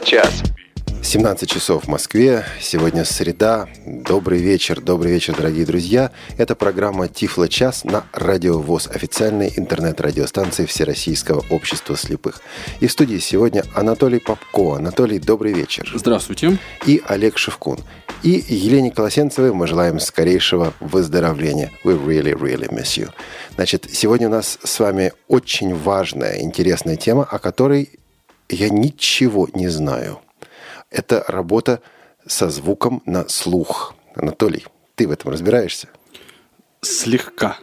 Тифло-час. 17 часов в Москве. Сегодня среда. Добрый вечер, добрый вечер, дорогие друзья. Это программа Тифло час на Радио ВОЗ, официальной интернет-радиостанции Всероссийского общества слепых. И в студии сегодня Анатолий Попко. Анатолий, добрый вечер. Здравствуйте. И Олег Шевкун. И Елене Колосенцевой мы желаем скорейшего выздоровления. We really, really miss you. Значит, сегодня у нас с вами очень важная, интересная тема, о которой я ничего не знаю. Это работа со звуком на слух. Анатолий, ты в этом разбираешься? Слегка.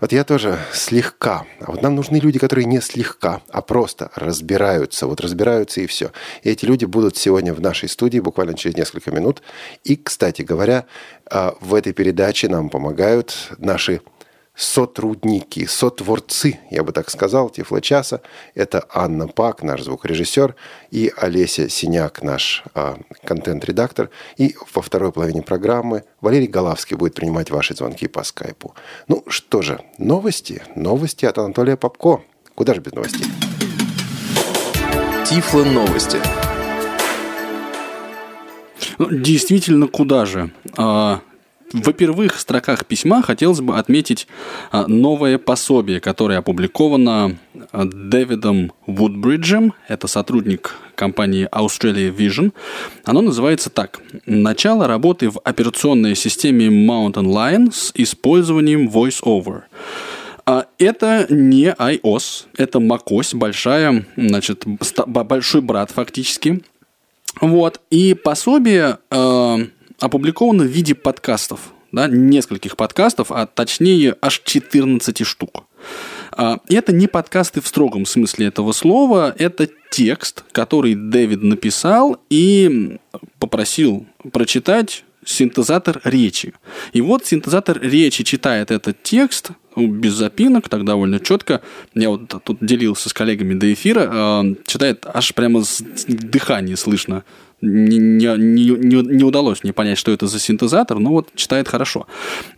Вот я тоже слегка. А вот нам нужны люди, которые не слегка, а просто разбираются. Вот разбираются и все. И эти люди будут сегодня в нашей студии буквально через несколько минут. И, кстати говоря, а, в этой передаче нам помогают наши сотрудники, сотворцы, я бы так сказал, Тифлочаса. Это Анна Пак, наш звукорежиссер, и Олеся Синяк, наш а, контент-редактор. И во второй половине программы Валерий Голавский будет принимать ваши звонки по скайпу. Ну что же, новости. Новости от Анатолия Попко. Куда же без новостей? Тифло новости. Ну, действительно, куда же? А, в первых строках письма хотелось бы отметить а, новое пособие, которое опубликовано а, Дэвидом Вудбриджем, это сотрудник компании Australia Vision. Оно называется так. «Начало работы в операционной системе Mountain Lion с использованием VoiceOver». А это не iOS, это macOS, большая, значит, большой брат фактически. Вот. И пособие опубликовано в виде подкастов, да, нескольких подкастов, а точнее аж 14 штук. А, это не подкасты в строгом смысле этого слова, это текст, который Дэвид написал и попросил прочитать синтезатор речи. И вот синтезатор речи читает этот текст без запинок, так довольно четко. Я вот тут делился с коллегами до эфира, а, читает аж прямо с дыхания слышно не, не, не, не удалось мне понять, что это за синтезатор, но вот читает хорошо.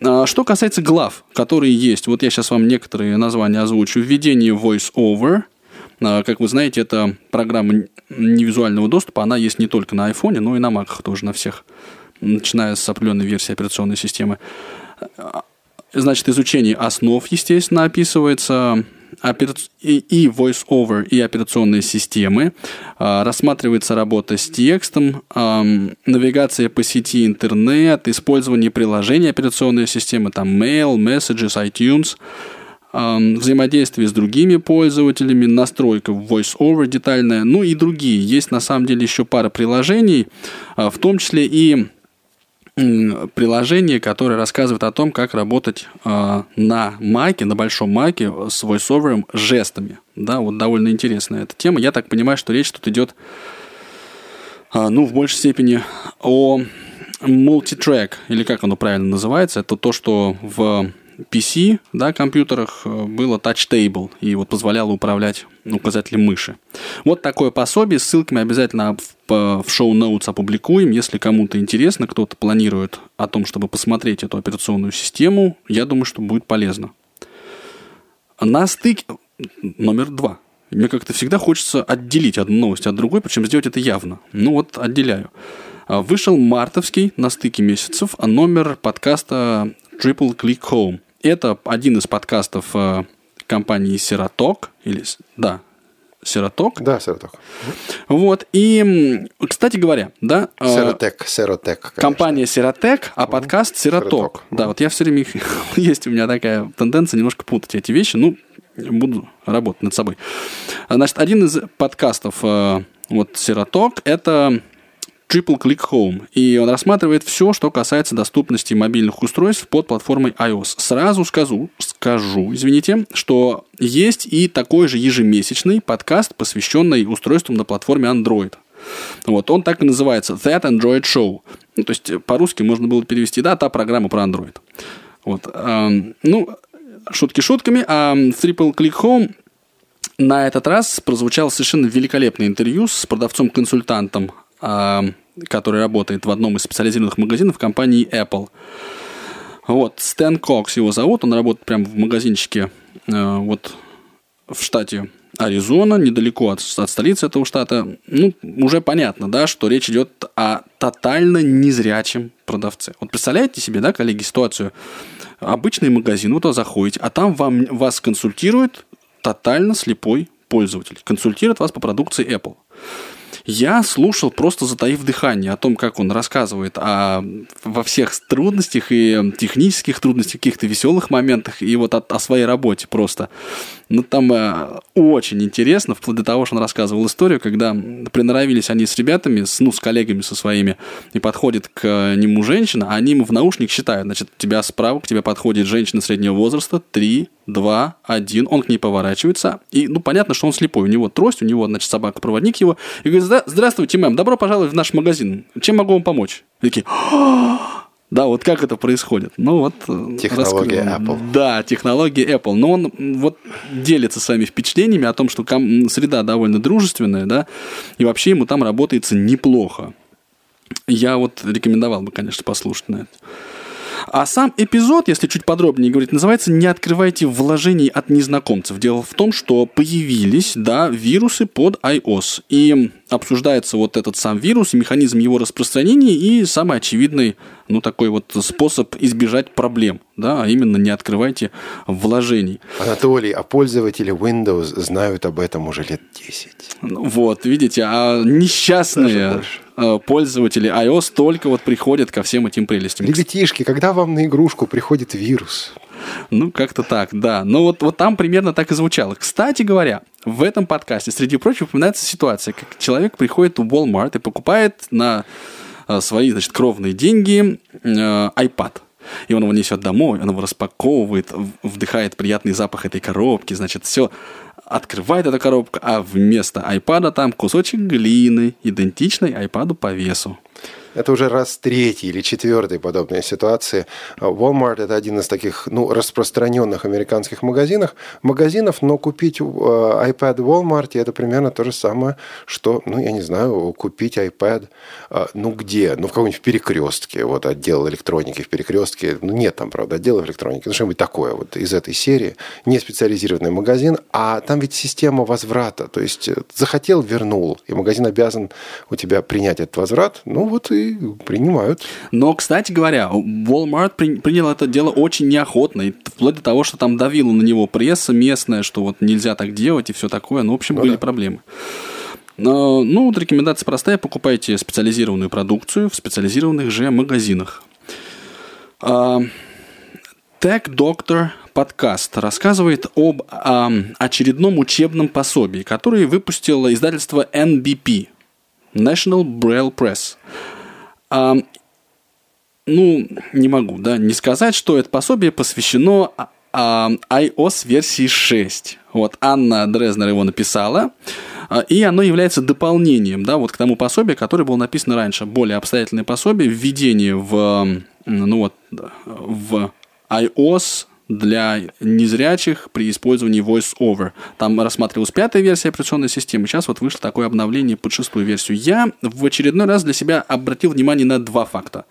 А, что касается глав, которые есть, вот я сейчас вам некоторые названия озвучу. Введение VoiceOver, а, как вы знаете, это программа невизуального доступа, она есть не только на iPhone, но и на Mac тоже, на всех, начиная с определенной версии операционной системы. Значит, изучение основ, естественно, описывается, и voice-over, и операционные системы. А, рассматривается работа с текстом, навигация по сети интернет, использование приложений операционной системы, там Mail, Messages, iTunes, взаимодействие с другими пользователями, настройка voice-over детальная, ну и другие. Есть на самом деле еще пара приложений, а, в том числе и приложение, которое рассказывает о том, как работать э, на маке, на большом маке с voiceover жестами. Да, вот довольно интересная эта тема. Я так понимаю, что речь тут идет, э, ну, в большей степени о мультитрек, или как оно правильно называется. Это то, что в PC, да, компьютерах э, было Touch Table и вот позволяло управлять указателем мыши. Вот такое пособие, ссылки мы обязательно в, шоу-ноутс опубликуем. Если кому-то интересно, кто-то планирует о том, чтобы посмотреть эту операционную систему, я думаю, что будет полезно. На стыке... Номер два. Мне как-то всегда хочется отделить одну новость от другой, причем сделать это явно. Ну вот, отделяю. Вышел мартовский на стыке месяцев номер подкаста Triple Click Home. Это один из подкастов э, компании Сироток, или, да, Сироток. Да, Сироток. Вот, и, кстати говоря, да... Э, Сиротек, Сиротек. Компания Сиротек, а подкаст Сироток. Да, вот я все время... Есть у меня такая тенденция немножко путать эти вещи, ну, буду работать над собой. Значит, один из подкастов э, вот Сироток, это Triple Click Home, и он рассматривает все, что касается доступности мобильных устройств под платформой iOS. Сразу скажу, скажу, извините, что есть и такой же ежемесячный подкаст, посвященный устройствам на платформе Android. Вот, он так и называется That Android Show. Ну, то есть по-русски можно было перевести, да, та программа про Android. Вот, эм, ну, шутки шутками, а в Triple Click Home на этот раз прозвучало совершенно великолепное интервью с продавцом-консультантом а, который работает в одном из специализированных магазинов компании Apple. Вот, Стэн Кокс его зовут, он работает прямо в магазинчике э, вот в штате Аризона, недалеко от, от столицы этого штата. Ну, уже понятно, да, что речь идет о тотально незрячем продавце. Вот представляете себе, да, коллеги, ситуацию? Обычный магазин, вы заходите, а там вам, вас консультирует тотально слепой пользователь. Консультирует вас по продукции Apple. Я слушал, просто затаив дыхание, о том, как он рассказывает о, во всех трудностях и технических трудностях, каких-то веселых моментах, и вот о, о своей работе просто. Ну, там э, очень интересно, вплоть до того, что он рассказывал историю, когда приноровились они с ребятами, с, ну, с коллегами со своими, и подходит к нему женщина, а они ему в наушник считают, значит, тебя справа, к тебе подходит женщина среднего возраста, три, два, один, он к ней поворачивается, и, ну, понятно, что он слепой, у него трость, у него, значит, собака-проводник его, и говорит, здравствуйте, мэм, добро пожаловать в наш магазин, чем могу вам помочь? И такие, да, вот как это происходит. Ну вот. Э, технология раскрыл. Apple. Да, технология Apple. Но он вот делится своими впечатлениями о том, что среда довольно дружественная, да, и вообще ему там работается неплохо. Я вот рекомендовал бы, конечно, послушать на это. А сам эпизод, если чуть подробнее говорить, называется «Не открывайте вложений от незнакомцев». Дело в том, что появились, да, вирусы под iOS. И обсуждается вот этот сам вирус, механизм его распространения и самый очевидный, ну, такой вот способ избежать проблем, да, а именно не открывайте вложений. Анатолий, а пользователи Windows знают об этом уже лет 10. Ну, вот, видите, а несчастные пользователи iOS только вот приходят ко всем этим прелестям. Ребятишки, когда вам на игрушку приходит вирус? Ну, как-то так, да. Но вот, вот там примерно так и звучало. Кстати говоря, в этом подкасте, среди прочего, упоминается ситуация, как человек приходит в Walmart и покупает на э, свои, значит, кровные деньги э, iPad. И он его несет домой, он его распаковывает, вдыхает приятный запах этой коробки, значит, все открывает эту коробку, а вместо iPad там кусочек глины, идентичный iPad по весу. Это уже раз третий или четвертый подобные ситуации. Walmart – это один из таких ну, распространенных американских магазинов, магазинов, но купить э, iPad в Walmart – это примерно то же самое, что, ну, я не знаю, купить iPad, э, ну, где? Ну, в каком-нибудь перекрестке, вот отдел электроники в перекрестке. Ну, нет там, правда, отдела электроники, ну, что-нибудь такое вот из этой серии. Не специализированный магазин, а там ведь система возврата. То есть э, захотел – вернул, и магазин обязан у тебя принять этот возврат. Ну, вот и принимают. Но, кстати говоря, Walmart при, принял это дело очень неохотно, и вплоть до того, что там давила на него пресса местная, что вот нельзя так делать и все такое. Ну, в общем, ну, были да. проблемы. Но, ну, вот рекомендация простая. Покупайте специализированную продукцию в специализированных же магазинах. А, Tech Doctor подкаст рассказывает об а, очередном учебном пособии, которое выпустило издательство NBP – National Braille Press – а, ну, не могу, да, не сказать, что это пособие посвящено а, iOS версии 6. Вот Анна Дрезнер его написала, а, и оно является дополнением, да, вот к тому пособию, которое было написано раньше, более обстоятельное пособие, введение в, ну вот, в iOS для незрячих при использовании VoiceOver. Там рассматривалась пятая версия операционной системы, сейчас вот вышло такое обновление под шестую версию. Я в очередной раз для себя обратил внимание на два факта.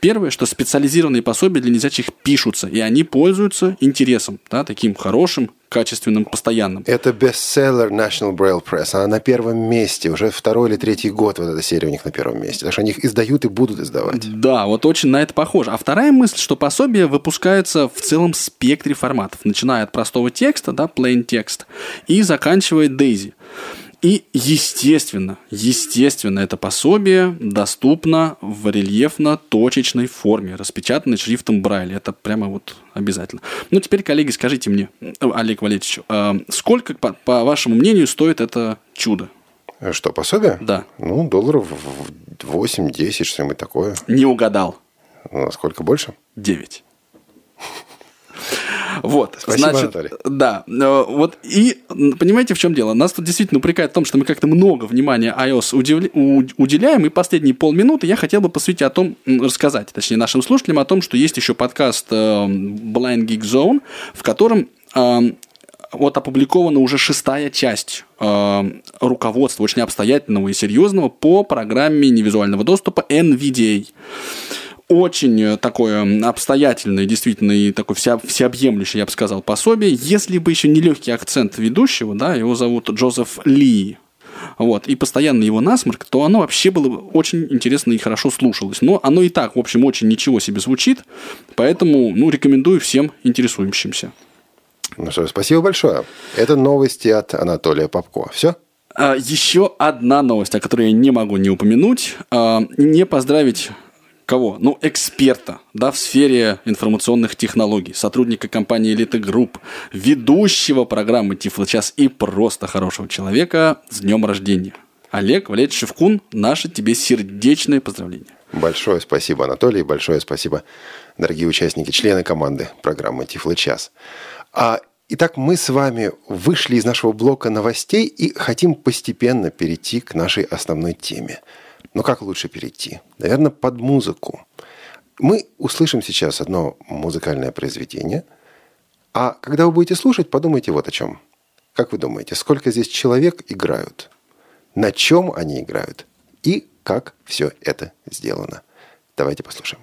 Первое, что специализированные пособия для незрячих пишутся, и они пользуются интересом, да, таким хорошим, качественным, постоянным. Это бестселлер National Braille Press. Она на первом месте. Уже второй или третий год вот эта серия у них на первом месте. Потому что они их издают и будут издавать. Да, вот очень на это похоже. А вторая мысль, что пособие выпускается в целом спектре форматов. Начиная от простого текста, да, plain текст, и заканчивая Daisy. И, естественно, естественно, это пособие доступно в рельефно-точечной форме, распечатанной шрифтом Брайля. Это прямо вот обязательно. Ну, теперь, коллеги, скажите мне, Олег Валерьевич, а сколько, по, по вашему мнению, стоит это чудо? Что, пособие? Да. Ну, долларов 8-10, что-нибудь такое. Не угадал. Ну, сколько больше? 9. Вот, Спасибо, значит, Анатолий. да, э, вот и понимаете, в чем дело? Нас тут действительно упрекают в том, что мы как-то много внимания iOS уделяем, и последние полминуты я хотел бы посвятить о том, рассказать, точнее, нашим слушателям о том, что есть еще подкаст э, Blind Geek Zone, в котором э, вот опубликована уже шестая часть э, руководства очень обстоятельного и серьезного по программе невизуального доступа NVDA. Очень такое обстоятельное, действительно, и такое вся, всеобъемлющее, я бы сказал, пособие. Если бы еще не легкий акцент ведущего, да, его зовут Джозеф Ли, вот, и постоянно его насморк, то оно вообще было очень интересно и хорошо слушалось. Но оно и так, в общем, очень ничего себе звучит, поэтому, ну, рекомендую всем интересующимся. Ну что, спасибо большое. Это новости от Анатолия Попко. Все? А, еще одна новость, о которой я не могу не упомянуть. А, не поздравить кого? Ну, эксперта, да, в сфере информационных технологий, сотрудника компании Elite Group, ведущего программы Тифлочас и просто хорошего человека с днем рождения. Олег Валерьевич Шевкун, наше тебе сердечное поздравление. Большое спасибо, Анатолий, большое спасибо, дорогие участники, члены команды программы Тифлочас. А Итак, мы с вами вышли из нашего блока новостей и хотим постепенно перейти к нашей основной теме. Но как лучше перейти? Наверное, под музыку. Мы услышим сейчас одно музыкальное произведение, а когда вы будете слушать, подумайте вот о чем. Как вы думаете, сколько здесь человек играют? На чем они играют? И как все это сделано? Давайте послушаем.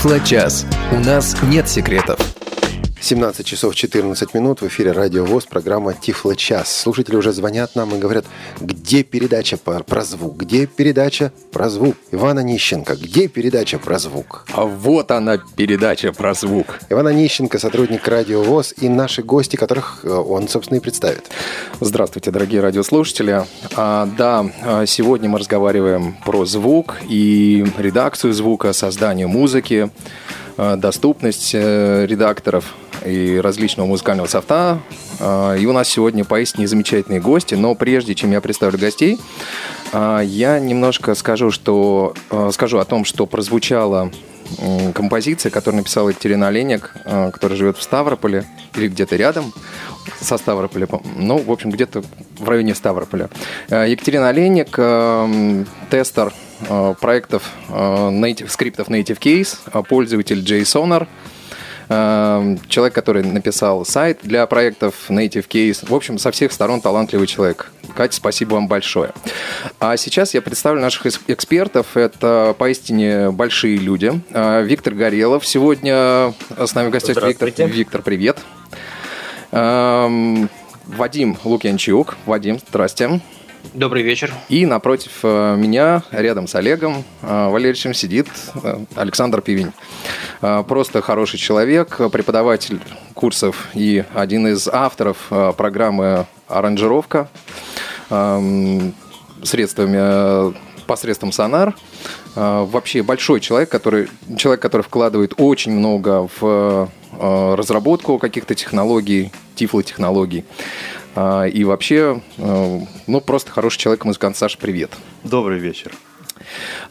Тифло-час. У нас нет секретов. 17 часов 14 минут в эфире Радио ВОЗ, программа Тифло час. Слушатели уже звонят нам и говорят, где передача про, звук, где передача про звук. Ивана Нищенко, где передача про звук? А вот она, передача про звук. Ивана Нищенко, сотрудник Радио ВОЗ и наши гости, которых э, он, собственно, и представит. Здравствуйте, дорогие радиослушатели. А, да, а, сегодня мы разговариваем про звук и редакцию звука, создание музыки, а, доступность э, редакторов и различного музыкального софта. А, и у нас сегодня поистине замечательные гости. Но прежде чем я представлю гостей, а, я немножко скажу, что, а, скажу о том, что прозвучала композиция, которую написала Екатерина Оленик, которая живет в Ставрополе или где-то рядом со Ставрополя, ну, в общем, где-то в районе Ставрополя. Екатерина Оленик, тестер проектов native, скриптов Native Case, пользователь JSONAR – человек, который написал сайт для проектов Native Case. В общем, со всех сторон талантливый человек. Катя, спасибо вам большое. А сейчас я представлю наших экспертов. Это поистине большие люди. Э, Виктор Горелов сегодня с нами в гостях. Виктор, Виктор, привет. Эм, Вадим Лукьянчук. Вадим, здрасте. Добрый вечер. И напротив э, меня, рядом с Олегом э, Валерьевичем, сидит э, Александр Пивень. Просто хороший человек, преподаватель курсов и один из авторов программы «Аранжировка» средствами посредством сонар. Вообще большой человек, который, человек, который вкладывает очень много в разработку каких-то технологий, тифлотехнологий. А, и вообще, э, ну, просто хороший человек, музыкант. Саша, привет. Добрый вечер.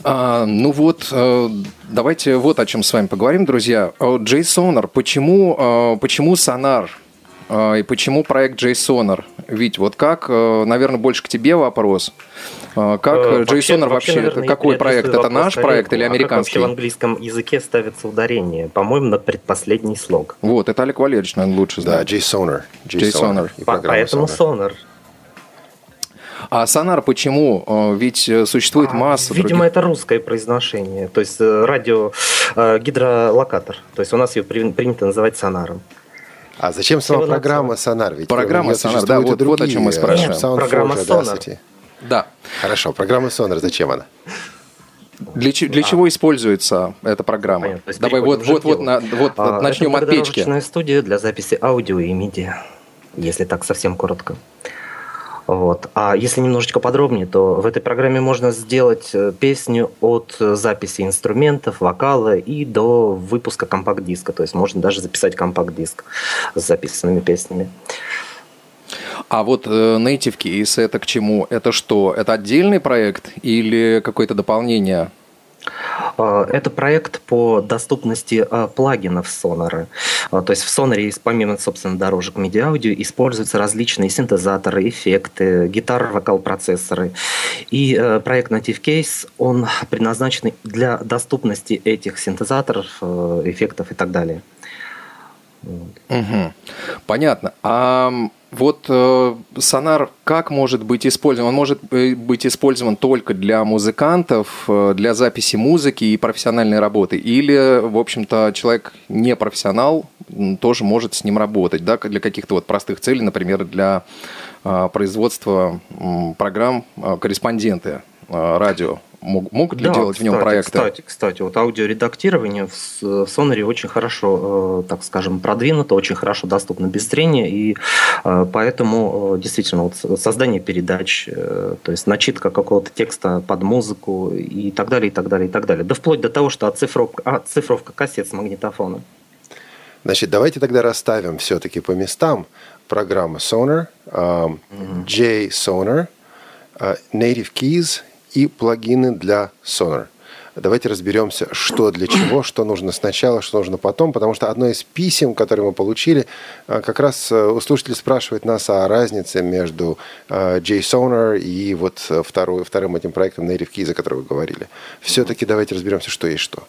А, ну вот, э, давайте вот о чем с вами поговорим, друзья. Джей Сонар, почему, э, почему Сонар и почему проект Джей Ведь вот как, наверное, больше к тебе вопрос. Как э, JSON вообще, вообще наверное, какой проект? Это наш проект или американский? А как в английском языке ставится ударение? По-моему, на предпоследний слог. Вот, это Олег Валерьевич, наверное, лучше знает. Да, JSONer. JSONer. Поэтому Sonar. А сонар почему? Э, ведь э, существует а, масса. Видимо, других... это русское произношение. То есть радио гидролокатор. То есть у нас ее принято называть сонаром. А зачем сама программа Сонар? Ведь программа Сонар, да, вот, вот о чем мы спрашиваем. Нет, программа Сонар. Да. Хорошо, программа Sonar, зачем она? Для, для а. чего используется эта программа? Понятно, Давай вот, вот, вот, на, вот а, начнем от печки. Это студия для записи аудио и медиа, если так совсем коротко. Вот. А если немножечко подробнее, то в этой программе можно сделать э, песню от записи инструментов, вокала и до выпуска компакт-диска. То есть можно даже записать компакт-диск с записанными песнями. А вот э, Native Case это к чему? Это что? Это отдельный проект или какое-то дополнение это проект по доступности а, плагинов Sonar. А, то есть в Sonar, помимо, собственно, дорожек MIDI-аудио, используются различные синтезаторы, эффекты, гитар-вокал-процессоры. И э, проект Native Case, он предназначен для доступности этих синтезаторов, э, эффектов и так далее. Угу. Понятно. А вот э, сонар как может быть использован? Он может э, быть использован только для музыкантов, э, для записи музыки и профессиональной работы? Или, в общем-то, человек не профессионал тоже может с ним работать, да, для каких-то вот простых целей, например, для э, производства э, программ э, корреспонденты э, радио? Мог, могут ли да, делать кстати, в нем проекты? Кстати, кстати, вот аудиоредактирование в, в Sonar очень хорошо, э, так скажем, продвинуто, очень хорошо доступно без зрения, и э, поэтому э, действительно вот создание передач, э, то есть начитка какого-то текста под музыку и так далее, и так далее, и так далее. Да вплоть до того, что оцифровка, оцифровка кассет с магнитофона. Значит, давайте тогда расставим все-таки по местам программы Sonar, э, mm-hmm. JSonar, э, Native Keys и плагины для Sonar. Давайте разберемся, что для чего, что нужно сначала, что нужно потом, потому что одно из писем, которые мы получили, э, как раз э, у слушателей спрашивает нас о разнице между э, JSONAR и вот второй, вторым этим проектом Native Keys, о котором вы говорили. Все-таки давайте разберемся, что есть что.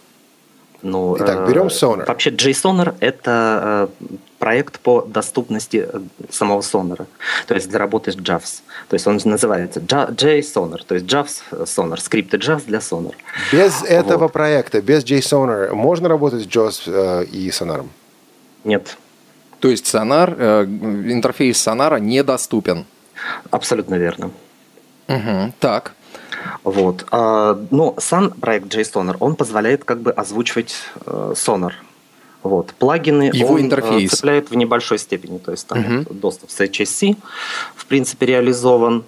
Ну, Итак, берем Sonar. Вообще JSONAR – это проект по доступности э, самого сонора, то есть для работы с JAWS. То есть он называется JSonar, то есть JAWS Sonar, скрипты JAWS для Sonar. Без этого вот. проекта, без JSonar можно работать с JAWS э, и Sonar? Нет. То есть сонар, э, интерфейс сонара недоступен. Абсолютно верно. Угу. Так. Вот. А, но сам проект JSONAR, он позволяет как бы озвучивать э, Sonar. Вот. Плагины Его он интерфейс. цепляет в небольшой степени, то есть там вот доступ с HSC в принципе реализован.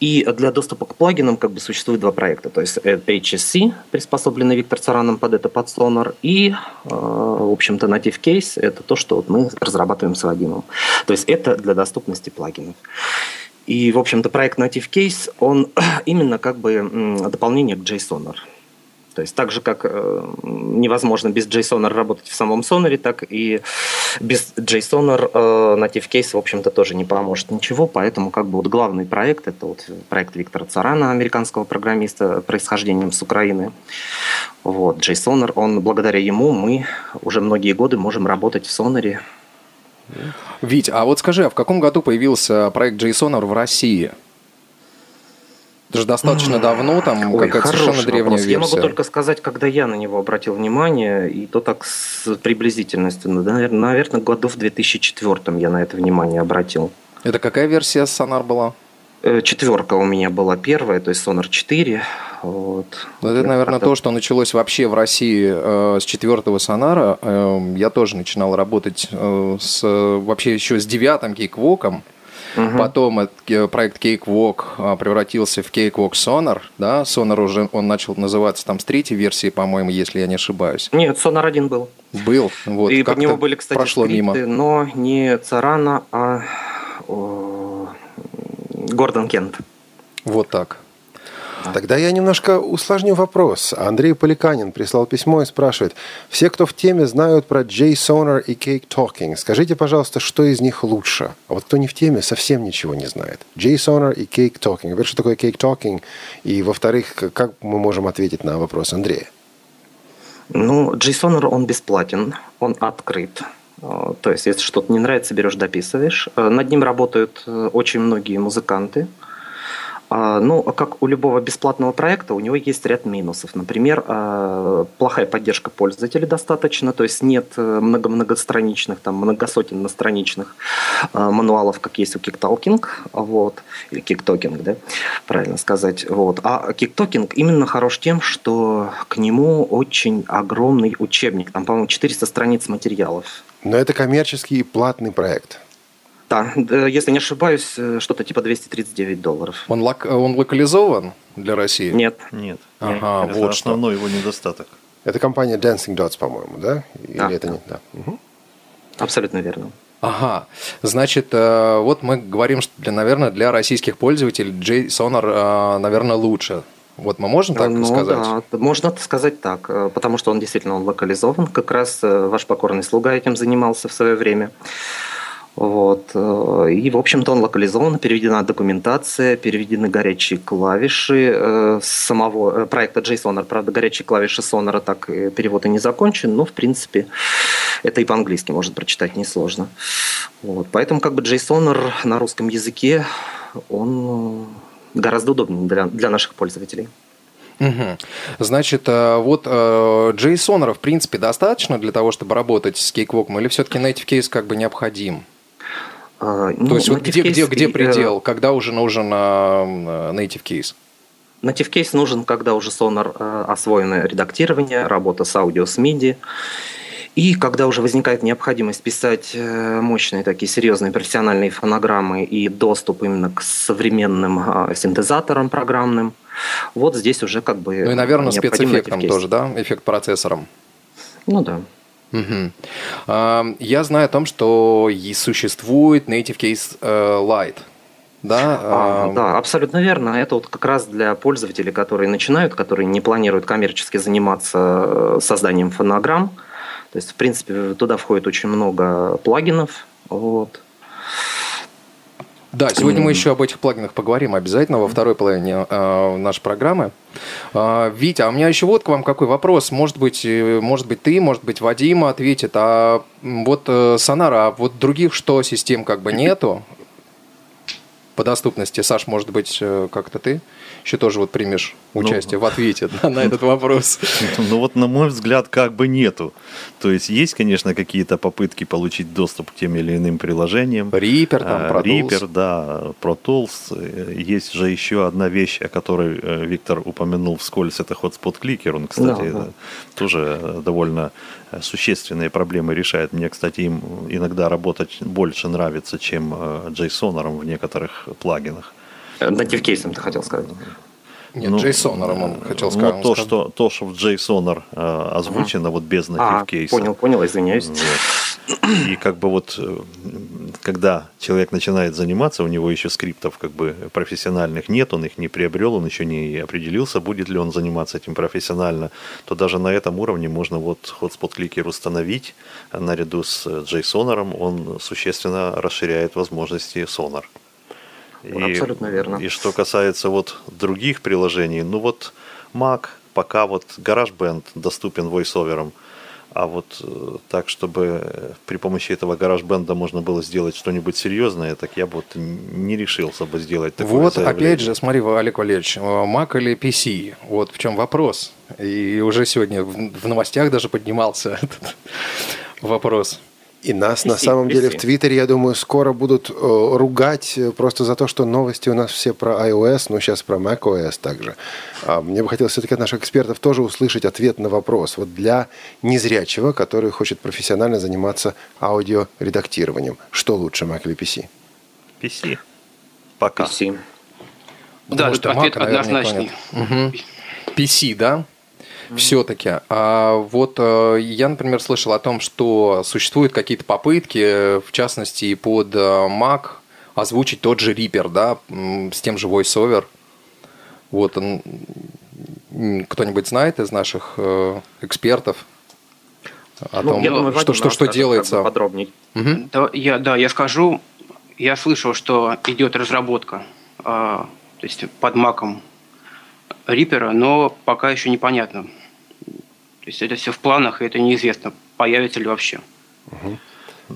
И для доступа к плагинам как бы существует два проекта, то есть э, HSC, приспособленный Виктор Цараном под это, под Sonar, и, э, в общем-то, Native Case, это то, что вот мы разрабатываем с Вадимом. То есть это для доступности плагинов. И, в общем-то, проект Native Case, он именно как бы дополнение к JSONAR. То есть так же, как э, невозможно без JSONAR работать в самом Sonar, так и без JSONAR э, Native Case, в общем-то, тоже не поможет ничего. Поэтому как бы вот главный проект, это вот проект Виктора Царана, американского программиста, происхождением с Украины. Вот, JSONAR, он, благодаря ему мы уже многие годы можем работать в Sonar. Вить, а вот скажи, а в каком году появился проект JSONAR в России? Это же достаточно давно, там Ой, какая-то хороший совершенно древняя вопрос. Я версия. могу только сказать, когда я на него обратил внимание, и то так с приблизительностью. Ну, да, наверное, году в 2004 я на это внимание обратил. Это какая версия Sonar была? Э, Четверка у меня была первая, то есть Sonar 4. Вот. Ну, Это, наверное, как-то- то, что началось вообще в России э, с четвертого сонара. Э, я тоже начинал работать э, с вообще еще с девятым кейквоком. Мгм. Потом этот, э, проект Cakewalk э, превратился в Cakewalk Sonar. Да? Sonar уже он начал называться там с третьей версии, по-моему, если я не ошибаюсь. Нет, Sonar 1 был. Был. Вот, и под него были, кстати, прошло скрипты, мимо. но не Царана, а Гордон Кент. Вот так. Тогда я немножко усложню вопрос. Андрей Поликанин прислал письмо и спрашивает. Все, кто в теме, знают про JSONAR и Cake Talking. Скажите, пожалуйста, что из них лучше? А вот кто не в теме, совсем ничего не знает. JSONAR и Cake Talking. Во-первых, что такое Cake Talking? И, во-вторых, как мы можем ответить на вопрос Андрея? Ну, JSONAR, он бесплатен, он открыт. Э, То есть, если что-то не нравится, берешь, дописываешь. Э, Над ним работают э, очень многие музыканты. А, Ну, как у любого бесплатного проекта, у него есть ряд минусов. Например, э, плохая поддержка пользователей достаточно, то есть нет много-многостраничных, там, многосотенностраничных мануалов, как есть у KickTalking, вот, или KickTalking, да, правильно сказать. Вот. А KickTalking именно хорош тем, что к нему очень огромный учебник, там, по-моему, 400 страниц материалов. Но это коммерческий и платный проект. Да, да, если не ошибаюсь, э, что-то типа 239 долларов. Он, лок- он локализован для России? Нет, Нет. Ага, это вот что. основной его недостаток. Это компания Dancing Dots, по-моему, да? Или Да, это да. не... Да. Мгм. абсолютно верно. Ага, значит, э, вот мы говорим, что, для, наверное, для российских пользователей JSONAR, э, наверное, лучше. Вот мы можем так Ну сказать? да, можно сказать так, э, потому что он действительно он локализован. Как раз э, ваш покорный слуга этим занимался в свое время. Вот. э, И, в общем-то, он локализован, переведена документация, переведены горячие клавиши самого проекта JSONAR. Правда, горячие клавиши Sonar так перевод и не закончен, но, в принципе, это и по-английски может прочитать несложно. Вот. Поэтому как бы JSONAR на русском языке, он гораздо удобнее для, для наших пользователей. Мгм. Значит, э, вот э, JSONAR, в принципе, достаточно для того, чтобы работать с Cakewalk, или все-таки Native Case как бы необходим? Ну, То есть вот где, где, Case, где э, предел? Когда уже нужен э, э, Native Case? Native Case нужен, когда уже Sonar э, освоено редактирование, работа с аудио, с MIDI. И когда уже возникает необходимость писать э, мощные такие серьезные профессиональные фонограммы и доступ именно к современным э, синтезаторам программным, вот здесь уже как бы... Ну и, наверное, спецэффектом тоже, да? Эффект процессором. Ну да. А, Я знаю о том, что существует Native Case э, Lite. Да, А, а, да, абсолютно верно. Это вот как раз для пользователей, которые начинают, которые не планируют коммерчески заниматься э, созданием фонограмм. То есть, в принципе, туда входит очень много плагинов. Вот. Да, сегодня мы еще об этих плагинах поговорим обязательно во второй половине э, нашей программы. Э, Витя, а у меня еще вот к вам какой вопрос. Может быть, э, может быть ты, может быть Вадим ответит. А вот э, Сонара, а вот других что систем как бы нету? по доступности. Саш, может быть, э, как-то ты еще тоже вот примешь ну, участие ну, в ответе на, на этот вопрос? Ну вот, на мой взгляд, как бы нету. То есть есть, конечно, какие-то попытки получить доступ к тем или иным приложениям. Reaper, там, Pro Reaper, да, Pro Tools. Есть же еще одна вещь, о которой э, Виктор упомянул вскользь, это Hotspot Clicker. Он, кстати, да, да. тоже довольно существенные проблемы решает. Мне, кстати, им иногда работать больше нравится, чем JSON в некоторых плагинах. Native кейсом ты хотел сказать. Нет, ну, JSON он хотел ну, сказать. Ну, то, что, то, что в JSON э, озвучено, uh-huh. вот без native кейса. А, понял, понял, извиняюсь. Вот. И как бы вот, э, когда человек начинает заниматься, у него еще скриптов как бы профессиональных нет, он их не приобрел, он еще не определился, будет ли он заниматься этим профессионально, то даже на этом уровне можно вот hotspot кликер установить наряду с JSON, он существенно расширяет возможности Sonar. И, Абсолютно верно. И что касается вот других приложений, ну вот Mac, пока вот GarageBand доступен voiceover, а вот э, так, чтобы э, при помощи этого GarageBand можно было сделать что-нибудь серьезное, так я бы вот не решился бы сделать такое Вот заявление. опять же, смотри, Олег Валерьевич, э, Mac или PC, вот в чем вопрос. И уже сегодня в новостях даже поднимался этот вопрос. И нас на самом деле в Твиттере, я думаю, скоро будут э, ругать э, просто за то, что новости у нас все про iOS, но сейчас про macOS также. А мне бы хотелось все-таки от наших экспертов тоже услышать ответ на вопрос. Вот для незрячего, который хочет профессионально заниматься аудиоредактированием, что лучше, Mac или PC? PC. Пока. PC. Да, Может, ответ Mac, однозначный. Угу. PC, да? Все-таки. А вот э, я, например, слышал о том, что существуют какие-то попытки, в частности, под э, Mac озвучить тот же Reaper, да, с тем же VoiceOver. Вот кто-нибудь знает из наших э, экспертов о ну, том, думаю, что, что, что делается? Как бы подробнее. Угу. Да, я, да, я скажу. Я слышал, что идет разработка, э, то есть под маком Рипера, но пока еще непонятно, то есть это все в планах, и это неизвестно, появится ли вообще. Угу.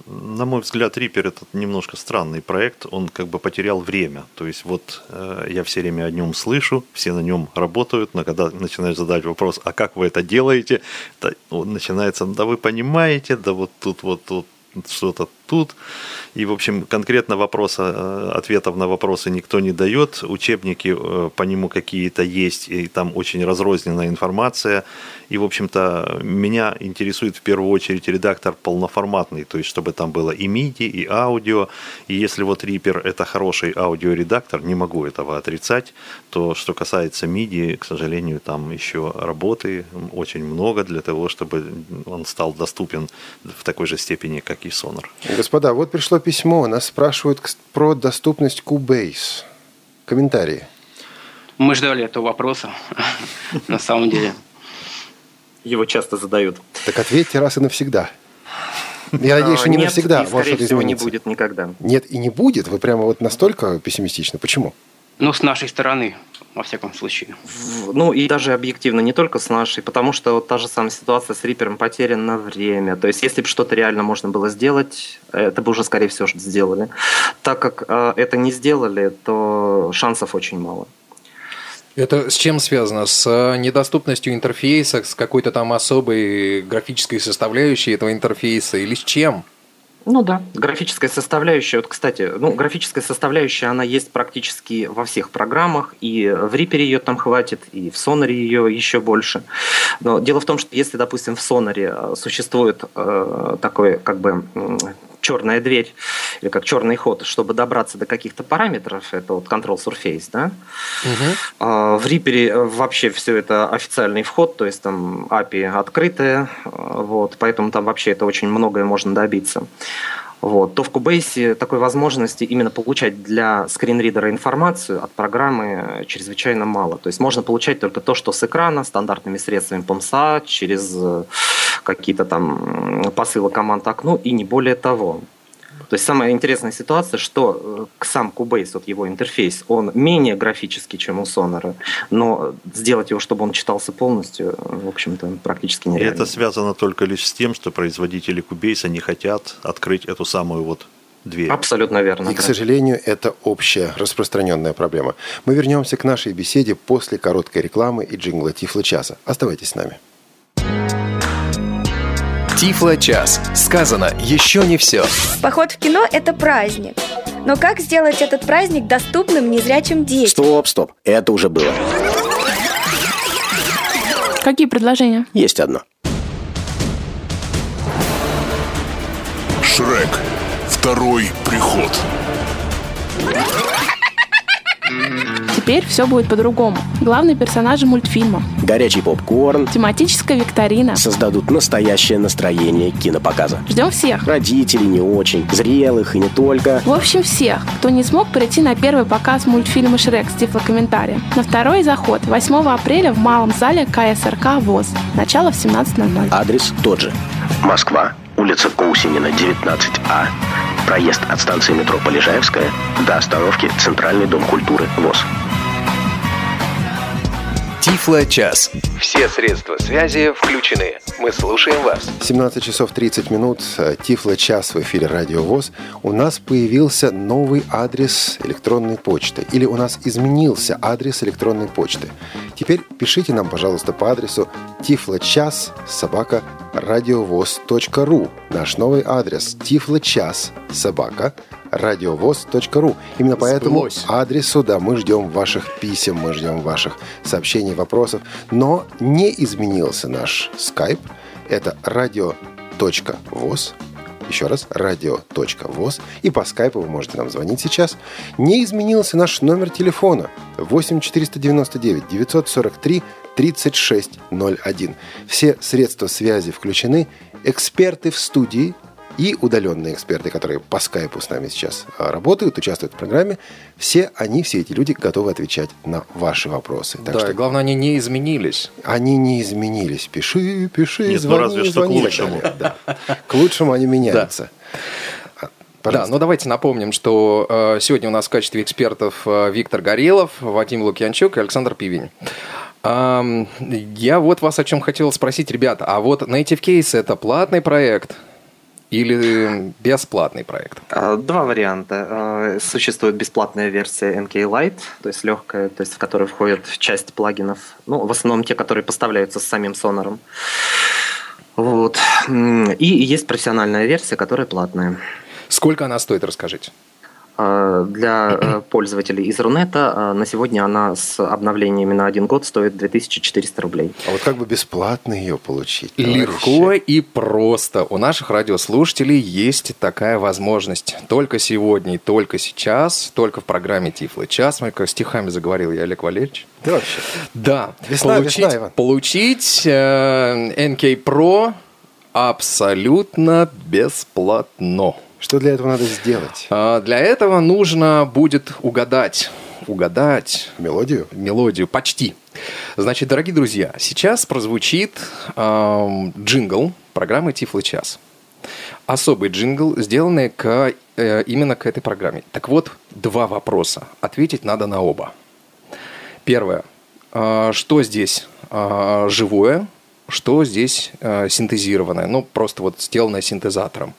На мой взгляд, Reaper это немножко странный проект, он как бы потерял время. То есть вот э, я все время о нем слышу, все на нем работают, но когда начинаешь задать вопрос, а как вы это делаете, то, вот, начинается, да вы понимаете, да вот тут вот тут что-то тут. И, в общем, конкретно вопроса, э, ответов на вопросы никто не дает. Учебники э, по нему какие-то есть, и там очень разрозненная информация. И, в общем-то, меня интересует в первую очередь редактор полноформатный, то есть чтобы там было и MIDI, и аудио. И если вот Reaper это хороший аудиоредактор, не могу этого отрицать, то что касается MIDI, к сожалению, там еще работы очень много для того, чтобы он стал доступен в такой же степени, как и Sonar. Господа, вот пришло письмо. Нас спрашивают про доступность Cubase. Комментарии. Мы ждали этого вопроса, на самом деле. Его часто задают. Так ответьте раз и навсегда. Я надеюсь, что не Нет, навсегда. И, скорее всего, не будет никогда. Нет, и не будет? Вы прямо вот настолько пессимистичны. Почему? Ну, с нашей стороны, во всяком случае. Ну, и даже объективно, не только с нашей, потому что вот та же самая ситуация с Рипером потеряно время. То есть, если бы что-то реально можно было сделать, это бы уже, скорее всего, сделали. Так как э, это не сделали, то шансов очень мало. Это с чем связано? С э, недоступностью интерфейса, с какой-то там особой графической составляющей этого интерфейса или с чем? Ну да, графическая составляющая. Вот, кстати, ну, графическая составляющая, она есть практически во всех программах, и в Reaper ее там хватит, и в Sonar ее еще больше. Но дело в том, что если, допустим, в Sonar э, существует э, такой, как бы, черная дверь или как черный ход, чтобы добраться до каких-то параметров, это вот control surface, да. Угу. В Reaper э, вообще все это официальный вход, то есть там API открытая, э, вот, поэтому там вообще это очень многое можно добиться. Вот, то в Cubase такой возможности именно получать для скринридера информацию от программы чрезвычайно мало. То есть можно получать только то, что с экрана, стандартными средствами POMSA, через э, какие-то там посылы команд окну и не более того. То есть самая интересная ситуация, что э, сам Cubase, вот его интерфейс, он менее графический, чем у Sonar, но сделать его, чтобы он читался полностью, в общем-то, практически нереально. И это связано только лишь с тем, что производители Cubase не хотят открыть эту самую вот дверь. Абсолютно верно. И, к сожалению, это общая распространенная проблема. Мы вернемся к нашей беседе после короткой рекламы и джингла Тифла часа. Оставайтесь с нами. Тифло час. Сказано еще не все. Поход в кино – это праздник. Но как сделать этот праздник доступным незрячим детям? Стоп, стоп. Это уже было. Какие предложения? Есть одно. Шрек. Второй приход. Теперь все будет по-другому. Главные персонажи мультфильма, Горячий попкорн. тематическая викторина. Создадут настоящее настроение кинопоказа. Ждем всех. Родителей не очень, зрелых и не только. В общем, всех, кто не смог прийти на первый показ мультфильма «Шрек» с тифлокомментарием. На второй заход 8 апреля в малом зале КСРК ВОЗ. Начало в 17.00. Адрес тот же. Москва, улица Коусинина, 19А. Проезд от станции метро Полежаевская до остановки Центральный дом культуры ВОЗ. Тифло час. Все средства связи включены. Мы слушаем вас. 17 часов 30 минут, э, Тифло час в эфире Радио ВОЗ. У нас появился новый адрес электронной почты. Или у нас изменился адрес электронной почты. Теперь пишите нам, пожалуйста, по адресу тифлочас собака радиовоз.ру. Наш новый адрес тифлочас собака радиовоз.ру. Именно по этому адресу, да, мы ждем ваших писем, мы ждем ваших сообщений, вопросов. Но не изменился наш скайп. Это радио.воз. Еще раз, радио.воз. И по скайпу вы можете нам звонить сейчас. Не изменился наш номер телефона. 8 499 943 3601. Все средства связи включены. Эксперты в студии и удаленные эксперты, которые по скайпу с нами сейчас а, работают, участвуют в программе, все они, все эти люди готовы отвечать на ваши вопросы. Так да, что и главное, они не изменились. они не изменились. Пиши, пиши, Нет, ну звони, разве что к звони и так лучшему. Да. К лучшему они меняются. А, Да, Пожалуйста. ну давайте напомним, что э, сегодня у нас в качестве экспертов э, Виктор Горелов, Вадим Лукьянчук и Александр Пивень. Ам, я вот вас о чем хотел спросить, ребята. А вот Native Case это платный проект или бесплатный проект? А, Два варианта. А, Существует бесплатная версия NK Lite, то есть легкая, то есть в которую входит часть плагинов, ну, в основном те, которые поставляются с самим сонором. Вот. И есть профессиональная версия, которая платная. Сколько она стоит, расскажите. А, Для э, пользователей из Рунета а, на сегодня она с обновлениями на один год стоит 2400 рублей. А вот как бы бесплатно ее получить? Легко и просто. У наших радиослушателей есть такая возможность. Только сегодня и только сейчас, только в программе Тифлы час. Мы как стихами заговорил я, Олег Валерьевич. Да вообще. Да. Весна, получить, весна, Иван. получить э, NK Pro абсолютно бесплатно. Что для этого надо сделать? А, Для этого нужно будет угадать, угадать Мелодию? мелодию почти. Значит, дорогие друзья, сейчас прозвучит эм, джингл программы Тифлы час. Особый джингл, сделанный к, э, именно к этой программе. Так вот, два вопроса. Ответить надо на оба. Первое. Э, что здесь э, живое, что здесь э, синтезированное, ну, просто вот сделанное синтезатором.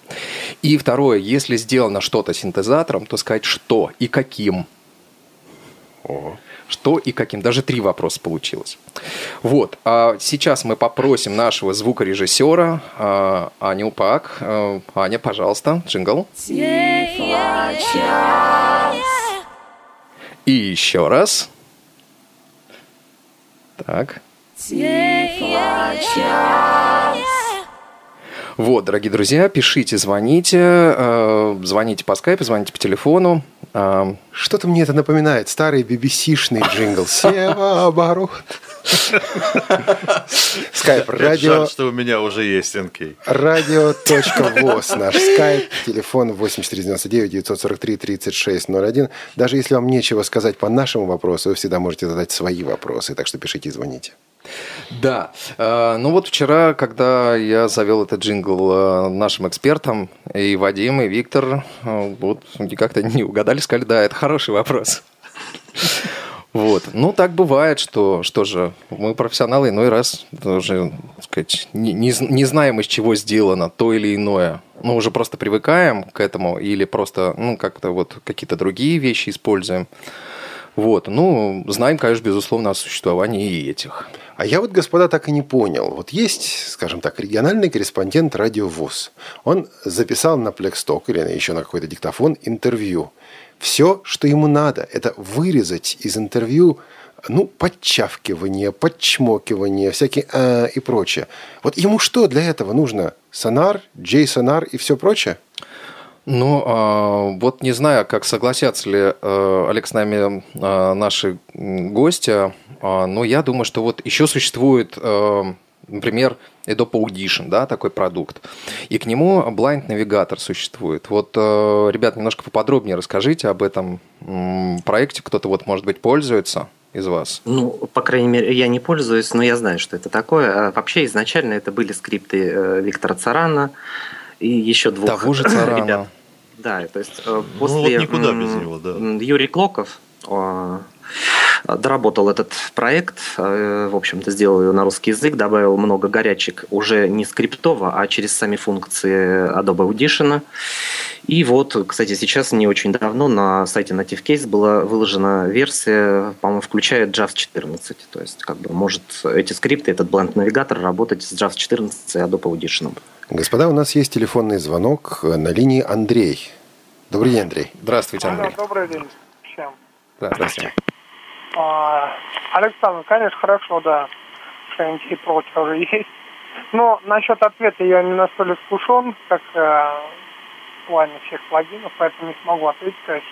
И второе, если сделано что-то синтезатором, то сказать что и каким. Что и каким. Даже три вопроса получилось. Вот. А сейчас мы попросим нашего звукорежиссера а, Аню Пак. А, Аня, пожалуйста, джингл. И еще раз. Так. Вот, дорогие друзья, пишите, звоните, э, звоните по скайпу, звоните по телефону. Э, Что-то мне это напоминает. Старый BBC-шный джингл. Сева оборот. Скайп, радио, Жаль, что у меня уже есть НК. радио.воз, наш скайп, телефон 8499 943 3601. Даже если вам нечего сказать по нашему вопросу, вы всегда можете задать свои вопросы, так что пишите и звоните. Да. Э, Ну вот вчера, когда я завел этот джингл э, нашим экспертам, и Вадим, и Виктор э, вот как-то не угадали, сказали, да, это хороший вопрос. Вот. Ну, так бывает, что, что же, мы профессионалы иной раз уже, так сказать, не, не, не знаем, из чего сделано то или иное ну, уже просто привыкаем к этому или просто, ну, как-то вот какие-то другие вещи используем. Вот, ну, знаем, конечно, безусловно, о существовании и этих. А я вот, господа, так и не понял. Вот есть, скажем так, региональный корреспондент радио ВОЗ. Он записал на плексток или еще на какой-то диктофон интервью. Все, что ему надо, это вырезать из интервью ну, подчавкивание, подчмокивание, всякие э, и прочее. Вот ему что для этого нужно? Сонар, Джей-сонар и все прочее? Ну, э, вот не знаю, как согласятся ли, э, Олег, с нами э, наши гости, э, но я думаю, что вот еще существует, э, например, Adobe Audition, да, такой продукт, и к нему Blind Navigator существует. Вот, э, ребят, немножко поподробнее расскажите об этом э, проекте, кто-то вот, может быть, пользуется из вас? Ну, по крайней мере, я не пользуюсь, но я знаю, что это такое. А вообще, изначально это были скрипты э, Виктора Царана и еще двух Того же Царана. ребят. Да, то есть э, после... Ну, вот никуда без него, да. Юрий Клоков доработал этот проект, э, в общем-то, сделал его на русский язык, добавил много горячек уже не скриптово, а через сами функции Adobe Audition. И вот, кстати, сейчас не очень давно на сайте Native Case была выложена версия, по-моему, включая JAWS 14. То есть, как бы, может эти скрипты, этот бленд-навигатор работать с JAWS 14 и Adobe Audition. Господа, у нас есть телефонный звонок на линии Андрей. Добрый день, Андрей. Здравствуйте, Андрей. Алло, добрый день всем. Да, здравствуйте. А, Александр, конечно, хорошо, да, что-нибудь и против уже есть. Но насчет ответа я не настолько искушен, как э, в плане всех плагинов, поэтому не смогу ответить, конечно.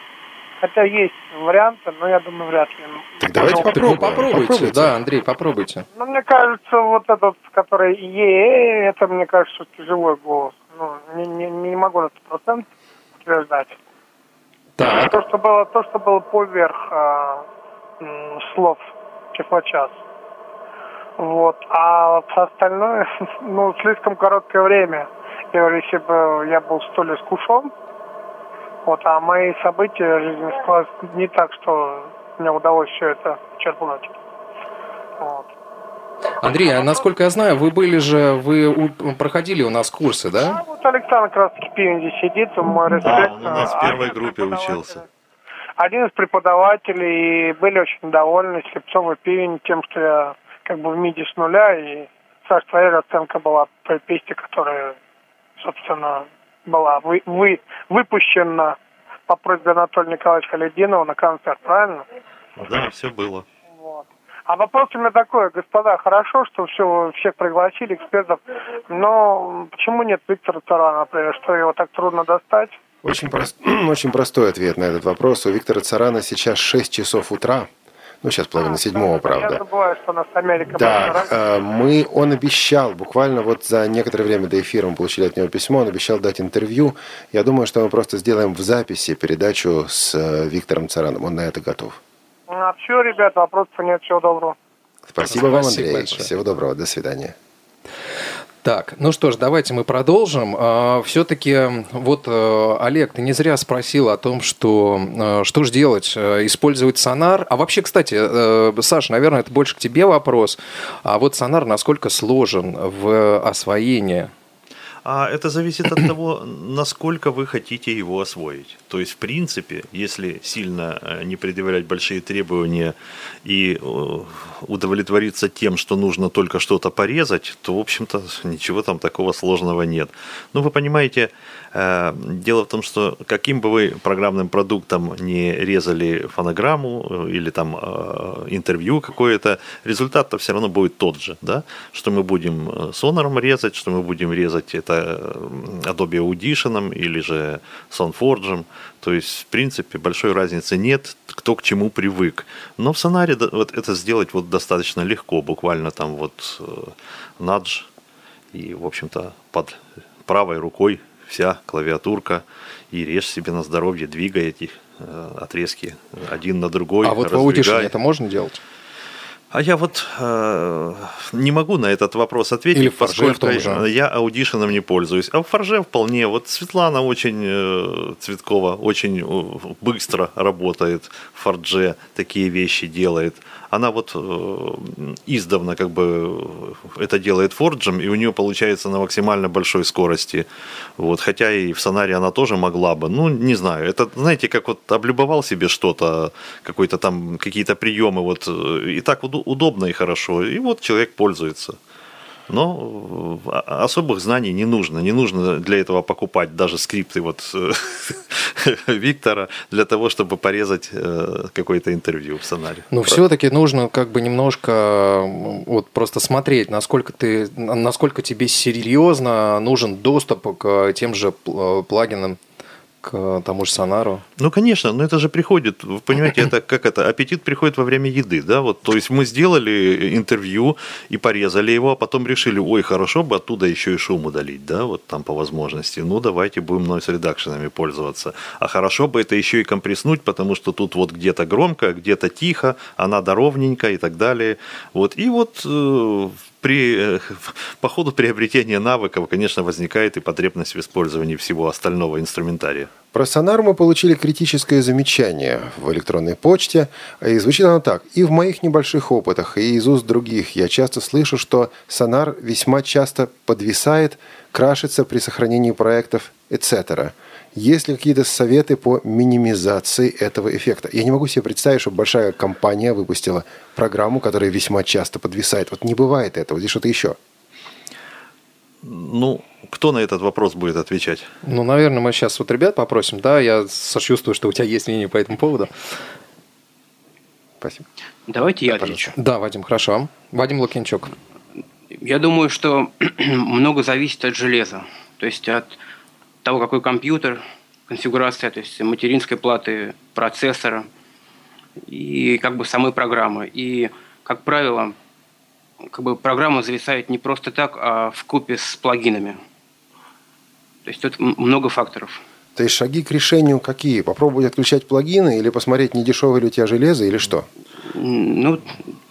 Хотя есть варианты, но я думаю, вряд ли. Так давайте попробуем. Попробуйте, попробуйте, да, Андрей, попробуйте. Ну, мне кажется, вот этот, который е это, мне кажется, живой голос. Ну, не, не, не могу на 100% утверждать. Так. То, что было, то, что было поверх а, слов чехлочас. Вот. А остальное, ну, слишком короткое время. Я говорю, если бы я был столь искушен, вот, а мои события жизни складывались не так, что мне удалось все это черпнуть. Вот. Андрей, а насколько я знаю, вы были же, вы проходили у нас курсы, да? А вот Александр как раз таки здесь сидит, мой респект. Да, он у нас в первой группе учился один из преподавателей, и были очень довольны Слепцов и Пивень тем, что я как бы в МИДе с нуля, и Саш, твоя оценка была той песне, которая, собственно, была вы, вы, выпущена по просьбе Анатолия Николаевича Халидинова на концерт, правильно? Да, все было. А вопрос у меня такой, господа, хорошо, что все, всех пригласили, экспертов, но почему нет Виктора Тарана, например, что его так трудно достать? Очень, прост... очень простой ответ на этот вопрос. У Виктора Царана сейчас 6 часов утра. Ну, сейчас половина а, седьмого, правда. Я забываю, что у нас Америка. Да, э, мы, он обещал, буквально вот за некоторое время до эфира мы получили от него письмо, он обещал дать интервью. Я думаю, что мы просто сделаем в записи передачу с э, Виктором Цараном. Он на это готов. А все, ребят, вопросов нет. Всего доброго. Спасибо, Спасибо вам, Андрей. Большое. Всего доброго. До свидания. Так, ну что ж, давайте мы продолжим. А, Все-таки, вот, э, Олег, ты не зря спросил о том, что, э, что же делать, э, использовать сонар. А вообще, кстати, Саша, наверное, это больше к тебе вопрос. А вот сонар насколько сложен в освоении? А это зависит от того, насколько вы хотите его освоить. То есть, в принципе, если сильно э, не предъявлять большие требования и удовлетвориться тем, что нужно только что-то порезать, то, в общем-то, ничего там такого сложного нет. Но вы понимаете, дело в том, что каким бы вы программным продуктом не резали фонограмму э, или там э, интервью какое-то, результат-то все равно будет тот же, да? Что мы будем сонором резать, что мы будем резать это Adobe Audition или же SoundForge. То есть, в принципе, большой разницы нет, кто к чему привык. Но в сонаре вот это сделать вот достаточно легко, буквально там вот надж и, в общем-то, под правой рукой вся клавиатурка и режь себе на здоровье, двигай эти э, отрезки один на другой. А вот в Audition это можно делать? А я вот э, не могу на этот вопрос ответить, Или поскольку же. я аудишеном не пользуюсь. А в Форже вполне. Вот Светлана очень э, Цветкова очень э, быстро работает в Форже, такие вещи делает. Она вот э, издавна как бы это делает форджем, и у нее получается на максимально большой скорости. Вот, хотя и в Сонаре она тоже могла бы. Ну, не знаю. Это, знаете, как вот облюбовал себе что-то, какой-то там, какие-то приемы, вот, э, и так уд- удобно и хорошо. И вот человек пользуется. Но э, особых знаний не нужно. Не нужно для этого покупать даже скрипты вот э, Виктора для того, чтобы порезать э, какое-то интервью в сценарии. Но все-таки нужно как бы немножко вот просто смотреть, насколько ты, насколько тебе серьезно нужен доступ к тем же пл- плагинам, к тому же сонару. Ну, конечно, но это же приходит, вы понимаете, это как это, аппетит приходит во время еды, да, вот, то есть мы сделали интервью и порезали его, а потом решили, ой, хорошо бы оттуда еще и шум удалить, да, вот там по возможности, ну, давайте будем noise редакшенами пользоваться, а хорошо бы это еще и компресснуть, потому что тут вот где-то громко, где-то тихо, а надо ровненько и так далее, вот, и вот э, при, э, по ходу приобретения навыков, конечно, возникает и потребность в использовании всего остального инструментария. Про сонар мы получили критическое замечание в электронной почте, и звучит оно так. И в моих небольших опытах, и из уст других я часто слышу, что сонар весьма часто подвисает, крашится при сохранении проектов, etc. Есть ли какие-то советы по минимизации этого эффекта? Я не могу себе представить, что большая компания выпустила программу, которая весьма часто подвисает. Вот не бывает этого. Здесь что-то еще. Ну, кто на этот вопрос будет отвечать? Ну, наверное, мы сейчас вот ребят попросим, да, я сочувствую, что у тебя есть мнение по этому поводу. Спасибо. Давайте я Да, отвечу. Да, Вадим, хорошо. Вадим Лукинчук. Я думаю, что много зависит от железа. То есть от того, какой компьютер, конфигурация, то есть материнской платы, процессора и как бы самой программы. И, как правило, как бы программа зависает не просто так, а в купе с плагинами. То есть тут много факторов. То есть шаги к решению какие? Попробовать отключать плагины или посмотреть, не дешевое ли у тебя железо или что? Ну,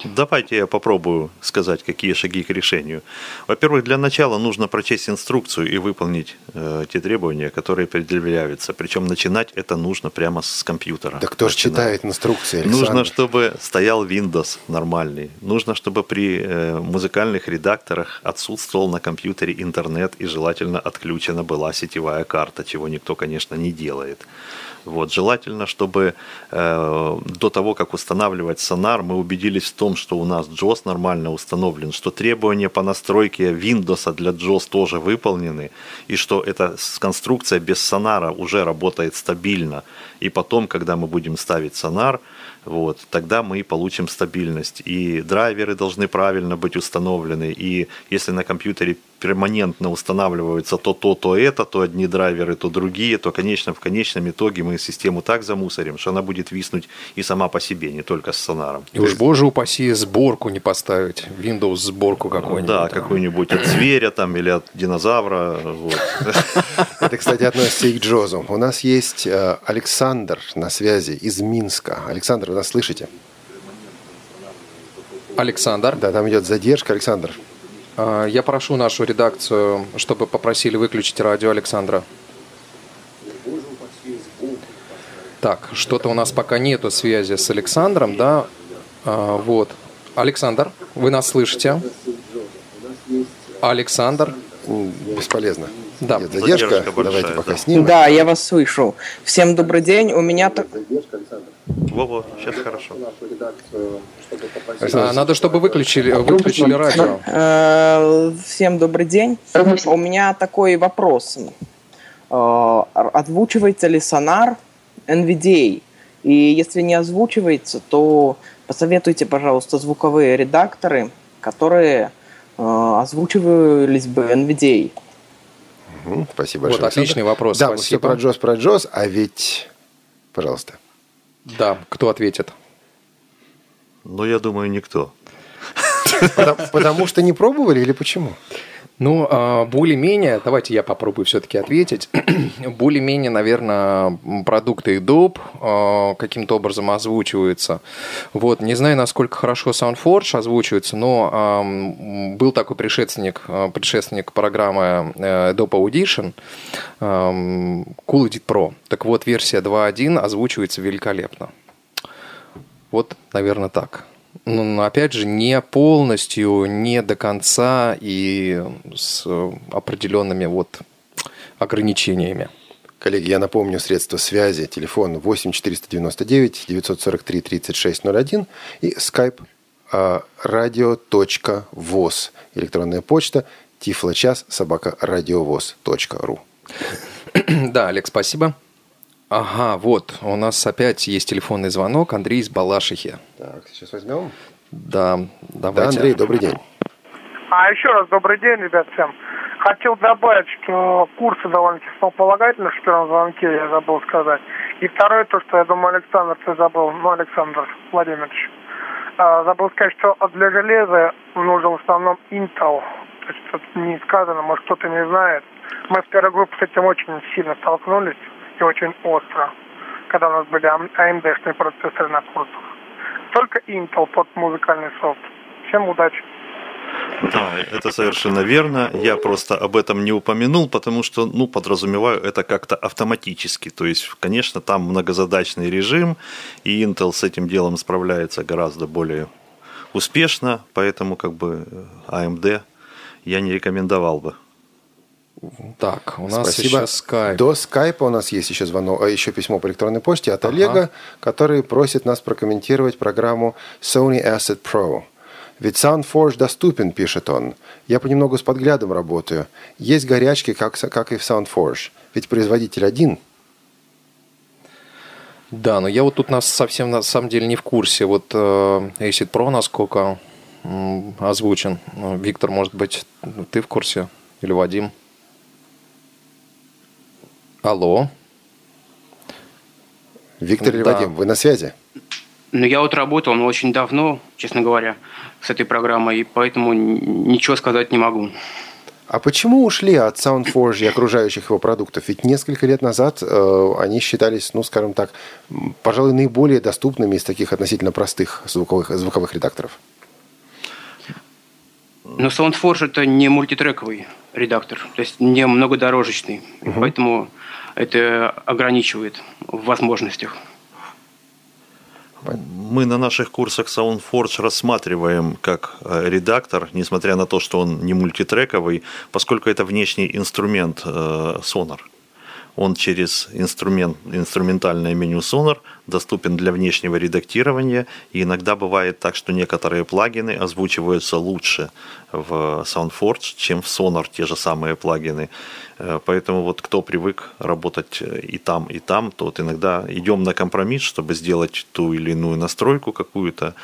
Давайте я попробую сказать, какие шаги к решению. Во-первых, для начала нужно прочесть инструкцию и выполнить э, те требования, которые предъявляются. Причем начинать это нужно прямо с компьютера. Да кто же читает инструкции, Александр? Нужно, чтобы стоял Windows нормальный. Нужно, чтобы при э, музыкальных редакторах отсутствовал на компьютере интернет и желательно отключена была сетевая карта, чего никто, конечно, не делает. Вот. Желательно, чтобы э, до того, как устанавливать сонар, мы убедились в том, что у нас JOS нормально установлен, что требования по настройке Windows для JOS тоже выполнены, и что эта конструкция без сонара уже работает стабильно. И потом, когда мы будем ставить сонар, вот, тогда мы получим стабильность. И драйверы должны правильно быть установлены. И если на компьютере перманентно устанавливаются то то, то это, то одни драйверы, то другие, то конечно, в конечном итоге мы систему так замусорим, что она будет виснуть и сама по себе, не только с сонаром. И уж, боже упаси, сборку не поставить. Windows сборку какую-нибудь. Да, там. какой-нибудь от зверя там или от динозавра. Вот. Это, кстати, относится и к Джозу. У нас есть э, Александр на связи из Минска. Александр, вы нас слышите? Александр. Да, там идет задержка. Александр, Я прошу нашу редакцию, чтобы попросили выключить радио Александра. Так, что-то у нас пока нету связи с Александром, да? А, Вот. Александр, вы нас слышите? Александр. бесполезно. Да. Идет задержка. Задержка большая, Давайте пока да. снимем. Да, я вас слышу. Всем добрый день. У меня так... Во-во, сейчас хорошо. А, Надо, чтобы выключили, выключили радио. Э, Всем добрый день. У меня такой вопрос. Э, Озвучивается ли сонар NVDA? И если не озвучивается, то посоветуйте, пожалуйста, звуковые редакторы, которые э, озвучивались бы NVDA. Мгм, Спасибо Вот, большое. отличный Александр. вопрос, Да, мы все спасибо. про Джоз, про Джоз, а ведь... Пожалуйста. Да, кто ответит? Но я думаю, никто. Потому, потому что не пробовали или почему? Ну, а, более-менее, давайте я попробую все-таки ответить. более-менее, наверное, продукты и доп а, каким-то образом озвучиваются. Вот, не знаю, насколько хорошо SoundForge озвучивается, но был такой предшественник, а, предшественник программы э, Adobe Audition, Cool Edit Pro. Так вот, версия 2.1 озвучивается великолепно. Вот, наверное, так ну, опять же, не полностью, не до конца и с определенными вот ограничениями. Коллеги, я напомню, средства связи, телефон 8 499 943 3601 и skype radio.voz, электронная почта тифлочас собака радиовоз.ру. Да, Олег, спасибо. Ага, вот, у нас опять есть телефонный звонок. Андрей из Балашихи. Так, сейчас возьмем. Да, давайте. Да, Андрей, добрый день. А еще раз добрый день, ребят, всем. Хотел добавить, что курсы довольно-таки основополагательны в первом звонке, я забыл сказать. И второе, то, что я думаю, Александр, ты забыл, ну, Александр Владимирович, а, забыл сказать, что для железа нужен в основном Intel. То есть тут не сказано, может кто-то не знает. Мы в первой группе с этим очень сильно столкнулись и очень остро, когда у нас были AMD-шные процессоры на курсах. Только Intel под музыкальный софт. Всем удачи! Да, это совершенно верно. Я просто об этом не упомянул, потому что, ну, подразумеваю это как-то автоматически. То есть, конечно, там многозадачный режим, и Intel с этим делом справляется гораздо более успешно, поэтому как бы AMD я не рекомендовал бы. Так, у нас Спасибо. еще скайп. До скайпа у нас есть еще звонок, а еще письмо по электронной почте от ага. Олега, который просит нас прокомментировать программу Sony Asset Pro. Ведь SoundForge доступен, пишет он. Я понемногу с подглядом работаю. Есть горячки, как, как и в SoundForge. Ведь производитель один. Да, но я вот тут нас совсем на самом деле не в курсе. Вот э, Acid Pro насколько э, озвучен. Виктор, может быть, ты в курсе? Или Вадим? Алло. Виктор или да. Вадим, вы на связи? Ну, я вот работал, но очень давно, честно говоря, с этой программой, и поэтому ничего сказать не могу. А почему ушли от SoundForge и окружающих его продуктов? Ведь несколько лет назад э, они считались, ну, скажем так, пожалуй, наиболее доступными из таких относительно простых звуковых, звуковых редакторов. Но SoundForge это не мультитрековый редактор, то есть не многодорожечный. Угу. Поэтому это ограничивает в возможностях. Мы на наших курсах SoundForge рассматриваем как э, редактор, несмотря на то, что он не мультитрековый, поскольку это внешний инструмент э, Sonar. Он через инструмент, инструментальное меню Sonar доступен для внешнего редактирования. И иногда бывает так, что некоторые плагины озвучиваются лучше в SoundForge, чем в Sonar те же самые плагины. Э, поэтому вот кто привык работать э, и там, и там, то вот иногда идем на компромисс, чтобы сделать ту или иную настройку какую-то,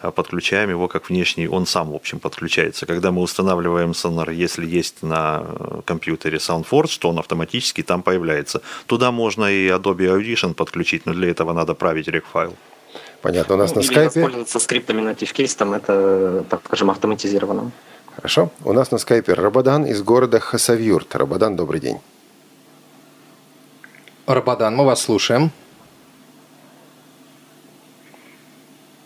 а подключаем его как внешний, он сам, в общем, подключается. Когда мы устанавливаем Sonar, если есть на э, компьютере SoundForge, то он автоматически там появляется. Туда можно и Adobe Audition подключить, но для этого надо править рекфайл. Понятно, у нас ну, на скайпе... воспользоваться скриптами Notification, там это, так скажем, автоматизировано. Хорошо. У нас на скайпе Рабадан из города Хасавюрт. Рабадан, добрый день. Рабадан, мы вас слушаем.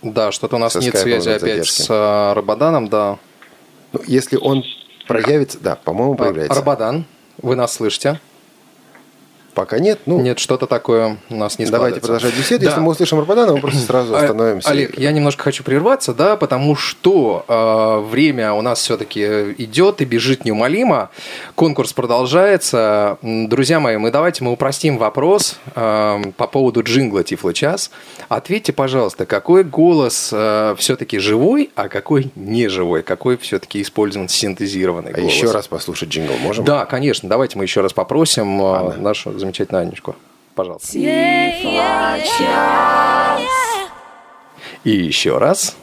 Да, что-то у нас Со нет связи опять с а, Рабаданом, да. Ну, если он проявится, да, по-моему, появляется. Рабадан, вы нас слышите? Пока нет. Ну, нет, что-то такое у нас не Давайте продолжать беседу. Да. Если мы услышим Арбадана, мы просто сразу остановимся. Олег, я немножко хочу прерваться, да, потому что э, время у нас все-таки идет и бежит неумолимо. Конкурс продолжается. Друзья мои, мы давайте мы упростим вопрос э, по поводу джингла Тифло час. Ответьте, пожалуйста, какой голос э, все-таки живой, а какой не живой? Какой все-таки использован синтезированный а голос? еще раз послушать джингл можем? Да, конечно. Давайте мы еще раз попросим э, нашу замечательную Анечку. Пожалуйста. И еще раз.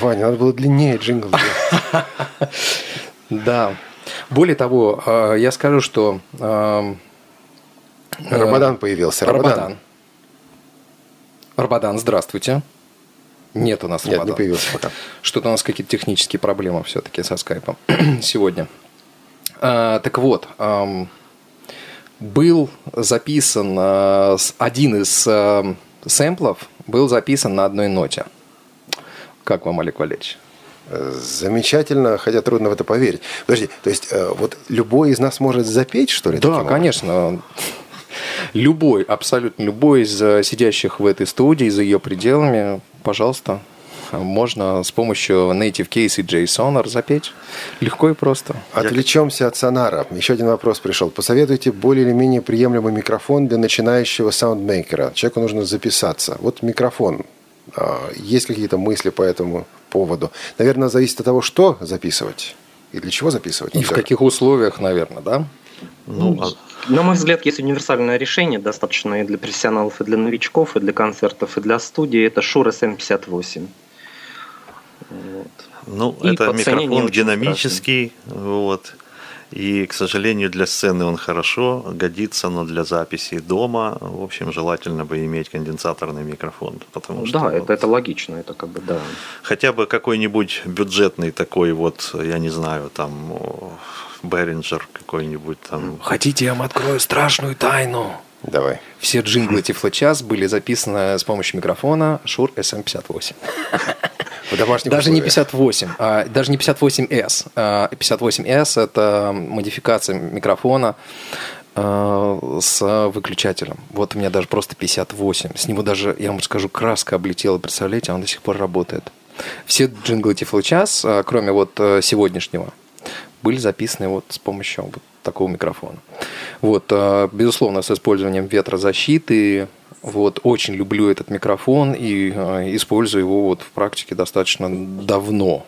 Ваня, надо было длиннее джингл. Да. Более того, э, я скажу, что... Э, Рабадан появился. Рабадан. Рабадан, здравствуйте. Нет у нас Нет, не появился пока. Что-то у нас какие-то технические проблемы все-таки со скайпом сегодня. А, так вот, ам, был записан а, один из а, сэмплов был записан на одной ноте. Как вам, Олег Валерьевич? Замечательно, хотя трудно в это поверить. Подожди, то есть э, вот любой из нас может запеть, что ли? Да, конечно. Любой, абсолютно любой из э, сидящих в этой студии, за ее пределами, пожалуйста, можно с помощью Native Case и JSON запеть. Легко и просто. Отвлечемся от сонара. Еще один вопрос пришел. Посоветуйте более или менее приемлемый микрофон для начинающего саундмейкера. Человеку нужно записаться. Вот микрофон. А, Есть какие-то мысли по этому поводу? Наверное, зависит от того, что записывать и для чего записывать. И в каких условиях, наверное, да? Ну, а- На мой взгляд, есть универсальное решение, достаточно и для профессионалов, и для новичков, и для концертов, и для студии. Это Shure SM58. Вот. Ну, И это микрофон динамический, вот. И, к сожалению, для сцены он хорошо годится, но для записи дома, в общем, желательно бы иметь конденсаторный микрофон, потому что Да, вот это, это логично, это как бы, да. хотя бы какой-нибудь бюджетный такой вот, я не знаю, там Беринджер какой-нибудь там. Хотите, я вам открою страшную тайну? Давай. Все джинглы Тифлочас были записаны с помощью микрофона Shure SM58. В домашних Даже не условиях. 58, а, даже не 58S. А, 58S – это модификация микрофона а, с выключателем. Вот у меня даже просто 58. С него даже, я вам скажу, краска облетела, представляете, а он до сих пор работает. Все джинглы Тифлочас, а, кроме вот э, сегодняшнего, были записаны вот с помощью вот такого микрофона. Вот, э, безусловно, с использованием ветрозащиты. Вот, очень люблю этот микрофон и э, использую его вот в практике достаточно давно.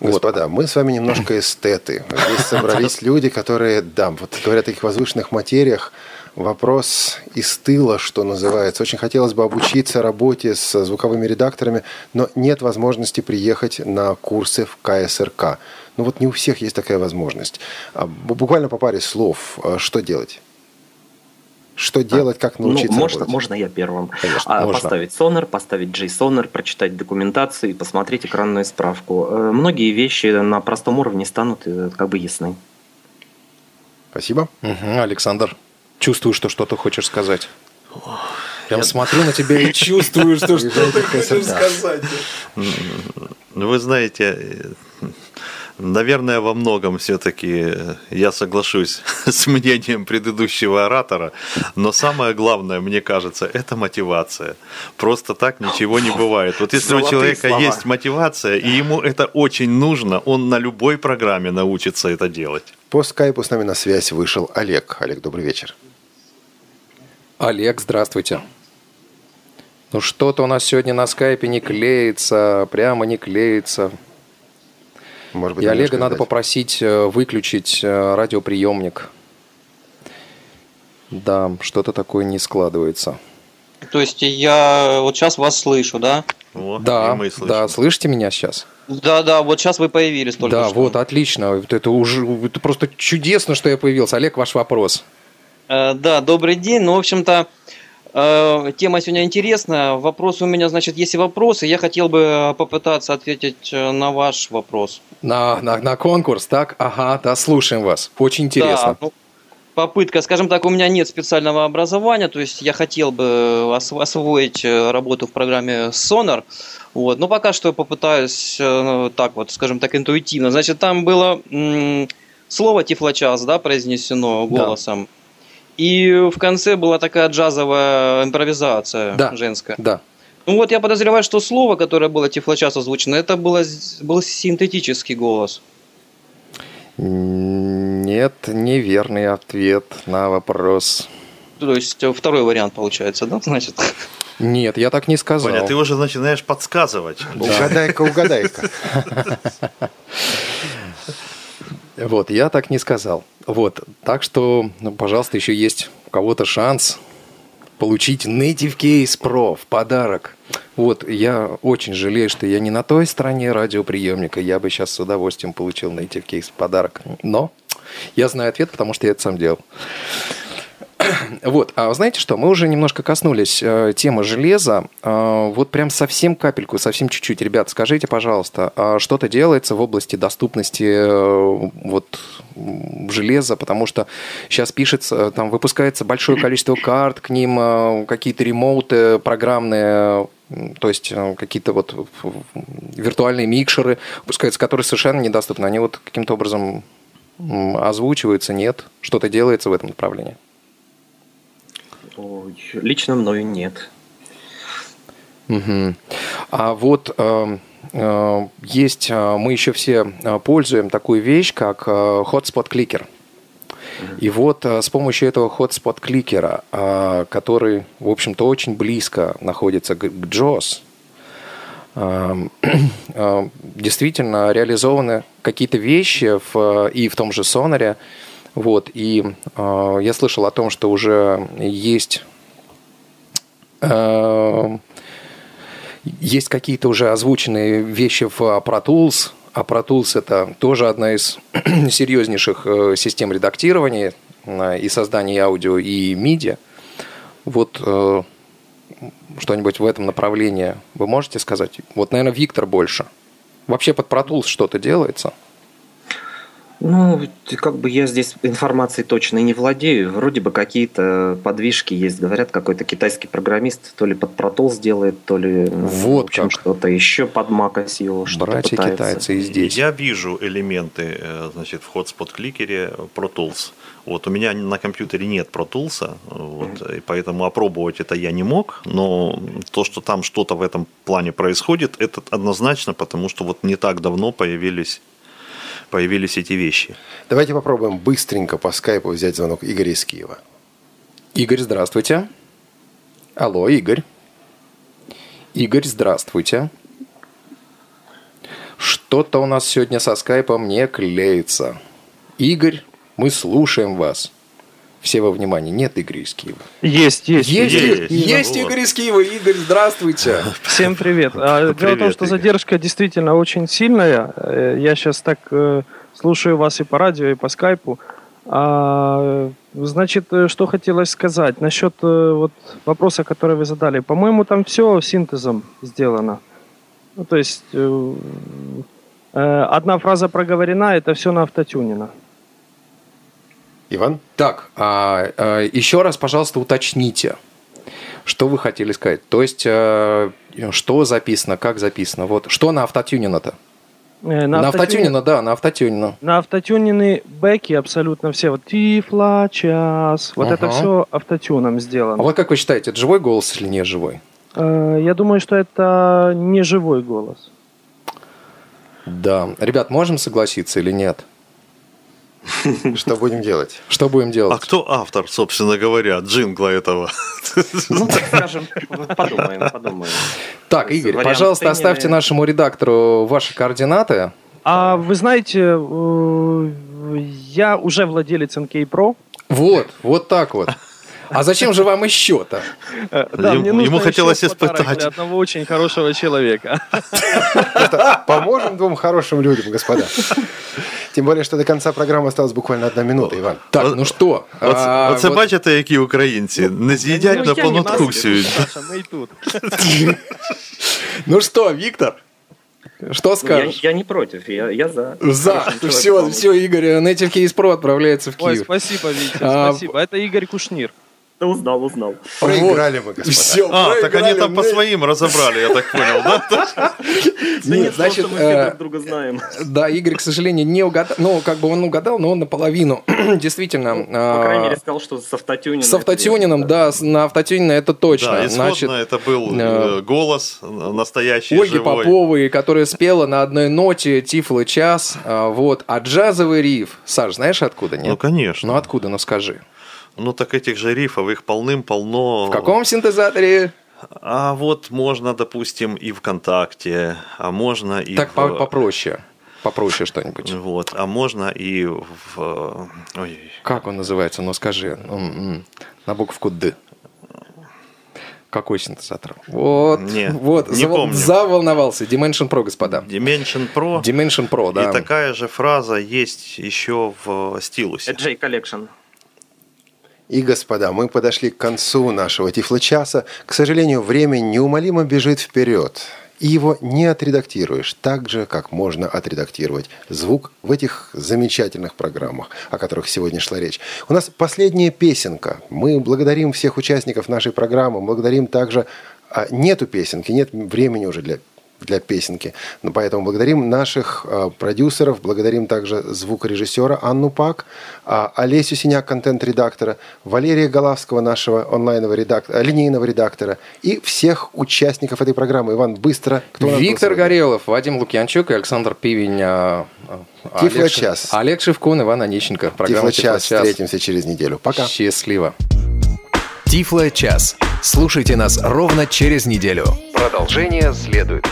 Вот. Господа, мы с вами немножко эстеты. Здесь собрались люди, которые, да, вот говорят о таких возвышенных материях. Вопрос из тыла, что называется. Очень хотелось бы обучиться работе с звуковыми редакторами, но нет возможности приехать на курсы в КСРК. Ну вот не у всех есть такая возможность. А, бу- Буквально по паре слов. А, Что делать? Что делать, как Ну, научиться можно, работать? можно я первым. Конечно, А, можно. Поставить сонар, поставить JSONAR, прочитать документацию и посмотреть экранную справку. Э, Многие вещи на простом уровне станут э, как бы ясны. Спасибо. Мгм, Александр, чувствую, что что-то хочешь сказать. Прям смотрю на тебя и чувствую, что что-то хочешь сказать. Ну, вы знаете, э, наверное, во многом все-таки я соглашусь с мнением предыдущего оратора, но самое главное, мне кажется, это мотивация. Просто так ничего не бывает. Вот если у Золотые человека слова. есть мотивация, и ему это очень нужно, он на любой программе научится это делать. По скайпу с нами на связь вышел Олег. Олег, добрый вечер. Олег, здравствуйте. Ну что-то у нас сегодня на скайпе не клеится, прямо не клеится. Может быть, И Олега надо попросить э, выключить э, радиоприемник. Да, что-то такое не складывается. То есть я вот сейчас вас слышу, да? Вот, Да, и мы слышим. да, слышите меня сейчас? Да, да, вот сейчас вы появились только да, что. вот, отлично. Вот Это уже это просто чудесно, что я появился. Олег, ваш вопрос. Э, да, добрый день. Ну, в общем-то, э, тема сегодня интересная. Вопрос у меня, значит, есть и вопросы. Я хотел бы попытаться ответить э, на ваш вопрос. На, на, на конкурс, так? Ага, да, слушаем вас. Очень интересно. Да, ну, попытка, скажем так, у меня нет специального образования, то есть я хотел бы осво- освоить э, работу в программе Sonar, вот, но пока что попытаюсь э, так вот, скажем так, интуитивно. Значит, там было слово тифлочас, да, произнесено Да. И в конце была такая джазовая импровизация Да. женская. Да. Ну вот я подозреваю, что слово, которое было тифлочас озвучено, это было, был синтетический голос. Нет, неверный ответ на вопрос. То есть э, второй вариант получается, да, значит? Нет, я так не сказал. Ваня, ты уже начинаешь подсказывать. Угадайка, угадайка. Вот, я так не сказал. Вот, так что, ну, пожалуйста, еще есть у кого-то шанс получить Native Case Pro в подарок. Вот, я очень жалею, что я не на той стороне радиоприемника. Я бы сейчас с удовольствием получил Native Case в подарок. Но я знаю ответ, потому что я это сам делал. Вот, а знаете что, мы уже немножко коснулись э, темы железа. Э, вот прям совсем капельку, совсем чуть-чуть. Ребят, скажите, пожалуйста, а что-то делается в области доступности э, вот железа, потому что сейчас пишется, там выпускается большое количество карт, к ним э, какие-то ремоуты программные, то есть э, какие-то вот виртуальные микшеры выпускаются, которые совершенно недоступны. Они вот каким-то образом озвучиваются, нет? Что-то делается в этом направлении? Лично мною нет. Угу. А вот э, э, есть, э, мы еще все э, пользуем такую вещь, как э, Hotspot Clicker. И вот с помощью этого hotspot кликера, который, в общем-то, очень близко находится к JOS, действительно реализованы какие-то вещи в, и в том же Сонаре, вот, и э, я слышал о том, что уже есть э, есть какие-то уже озвученные вещи в Pro Tools. А Pro Tools это тоже одна из серьезнейших э, систем редактирования э, и создания аудио и MIDI. Вот э, что-нибудь в этом направлении вы можете сказать? Вот, наверное, Виктор больше. Вообще под Pro Tools что-то делается? Ну, как бы я здесь информацией точно не владею. Вроде бы какие-то подвижки есть. Говорят, какой-то китайский программист то ли под протол сделает, то ли ну, вот в общем, что-то еще под macOS Братья пытается. китайцы и здесь. Я вижу элементы э, значит, в Hotspot кликере Pro Tools. Вот у меня на компьютере нет Pro Tools, вот, и поэтому опробовать это я не мог, но то, что там что-то в этом плане происходит, это однозначно, потому что вот не так давно появились появились эти вещи. Давайте попробуем быстренько по скайпу взять звонок Игоря из Киева. Игорь, здравствуйте. Алло, Игорь. Игорь, здравствуйте. Что-то у нас сегодня со скайпом не клеится. Игорь, мы слушаем вас. Все во внимании. Нет Игоря из Киева. Есть, есть. Есть, есть, есть Игорь из Киева. Игорь, здравствуйте. Всем привет. А, привет Дело в том, что Игорь. задержка действительно очень сильная. Э, я сейчас так э, слушаю вас и по радио, и по скайпу. А, значит, э, что хотелось сказать насчет вот вопроса, который вы задали. По-моему, там все синтезом сделано. Ну, то есть одна фраза проговорена, это все на автотюнено. Иван? Так, а, а, еще раз, пожалуйста, уточните, что вы хотели сказать. То есть, а, что записано, как записано. Вот, что на автотюнено-то? Э, на, на автотюнено, да, на автотюнено. На автотюнены бэки абсолютно все. Вот тифла, час. Вот ага. это все автотюном сделано. А вот как вы считаете, это живой голос или не живой? Э, я думаю, что это не живой голос. Да. Ребят, можем согласиться или нет? Что будем делать? Что будем делать? А кто автор, собственно говоря, джингла этого? Ну, так скажем, подумаем, подумаем. Так, Игорь, пожалуйста, оставьте нашему редактору ваши координаты. А вы знаете, э, я уже владелец NK Pro. Вот, вот так вот. А зачем же вам еще-то? Э, да, ему, мне ему хотелось испытать. Для одного очень хорошего человека. Поможем двум хорошим людям, господа. Тем более, что до конца программы осталось буквально одна минута, Иван. Так, ну что? Оце а, бачите, які українці не з'їдять ну, на понотку Ну что, Виктор? Что скажешь? Я, я не против, я, я за. За. Все, все, Игорь, Native Case Pro отправляется в Киев. Ой, спасибо, Витя, а, спасибо. Это Игорь Кушнир. Узнал, узнал. Проиграли мы, господа. Все, а, так они там по своим разобрали, я так понял, да? Нет, значит, мы э, друг друга знаем. Да, Игорь, к сожалению, не угадал. Ну, как бы он угадал, но он наполовину. Действительно. Ну, по крайней мере, сказал, что с автотюнином. С автотюнином, да, на автотюнине это точно. Да, исходно это был э, э, голос настоящий, Ольги Поповой, которая спела на одной ноте Тифлы час. Вот. А джазовый риф, Саш, знаешь откуда, нет? Ну, конечно. Ну, откуда, ну скажи. Ну, так этих же рифов, их полным-полно. В каком синтезаторе? А вот можно, допустим, и ВКонтакте, а можно и Так в... попроще. Попроще что-нибудь. Вот, а можно и в... Ой. Как он называется? Ну, скажи. На букву «Д». Какой синтезатор? Вот, не, вот, не зав... помню. заволновался. Dimension Pro, господа. Dimension Pro. Dimension Pro, да. И такая же фраза есть еще в стилусе. J Collection. И господа, мы подошли к концу нашего тифлочаса. К сожалению, время неумолимо бежит вперед. И его не отредактируешь так же, как можно отредактировать звук в этих замечательных программах, о которых сегодня шла речь. У нас последняя песенка. Мы благодарим всех участников нашей программы, благодарим также... А, нету песенки, нет времени уже для для песенки. Ну, поэтому благодарим наших э, продюсеров, благодарим также звукорежиссера Анну Пак, э, Олесю Синяк, контент-редактора, Валерия Голавского, нашего онлайнового редактора, э, линейного редактора и всех участников этой программы. Иван, быстро. Кто Виктор Горелов, Вадим Лукьянчук и Александр Пивень. Э, Тифлочас. Олег, Олег Шевкун, Иван Онищенко. Тифлочас. Встретимся через неделю. Пока. Счастливо. Тифло час. Слушайте нас ровно через неделю. Продолжение следует.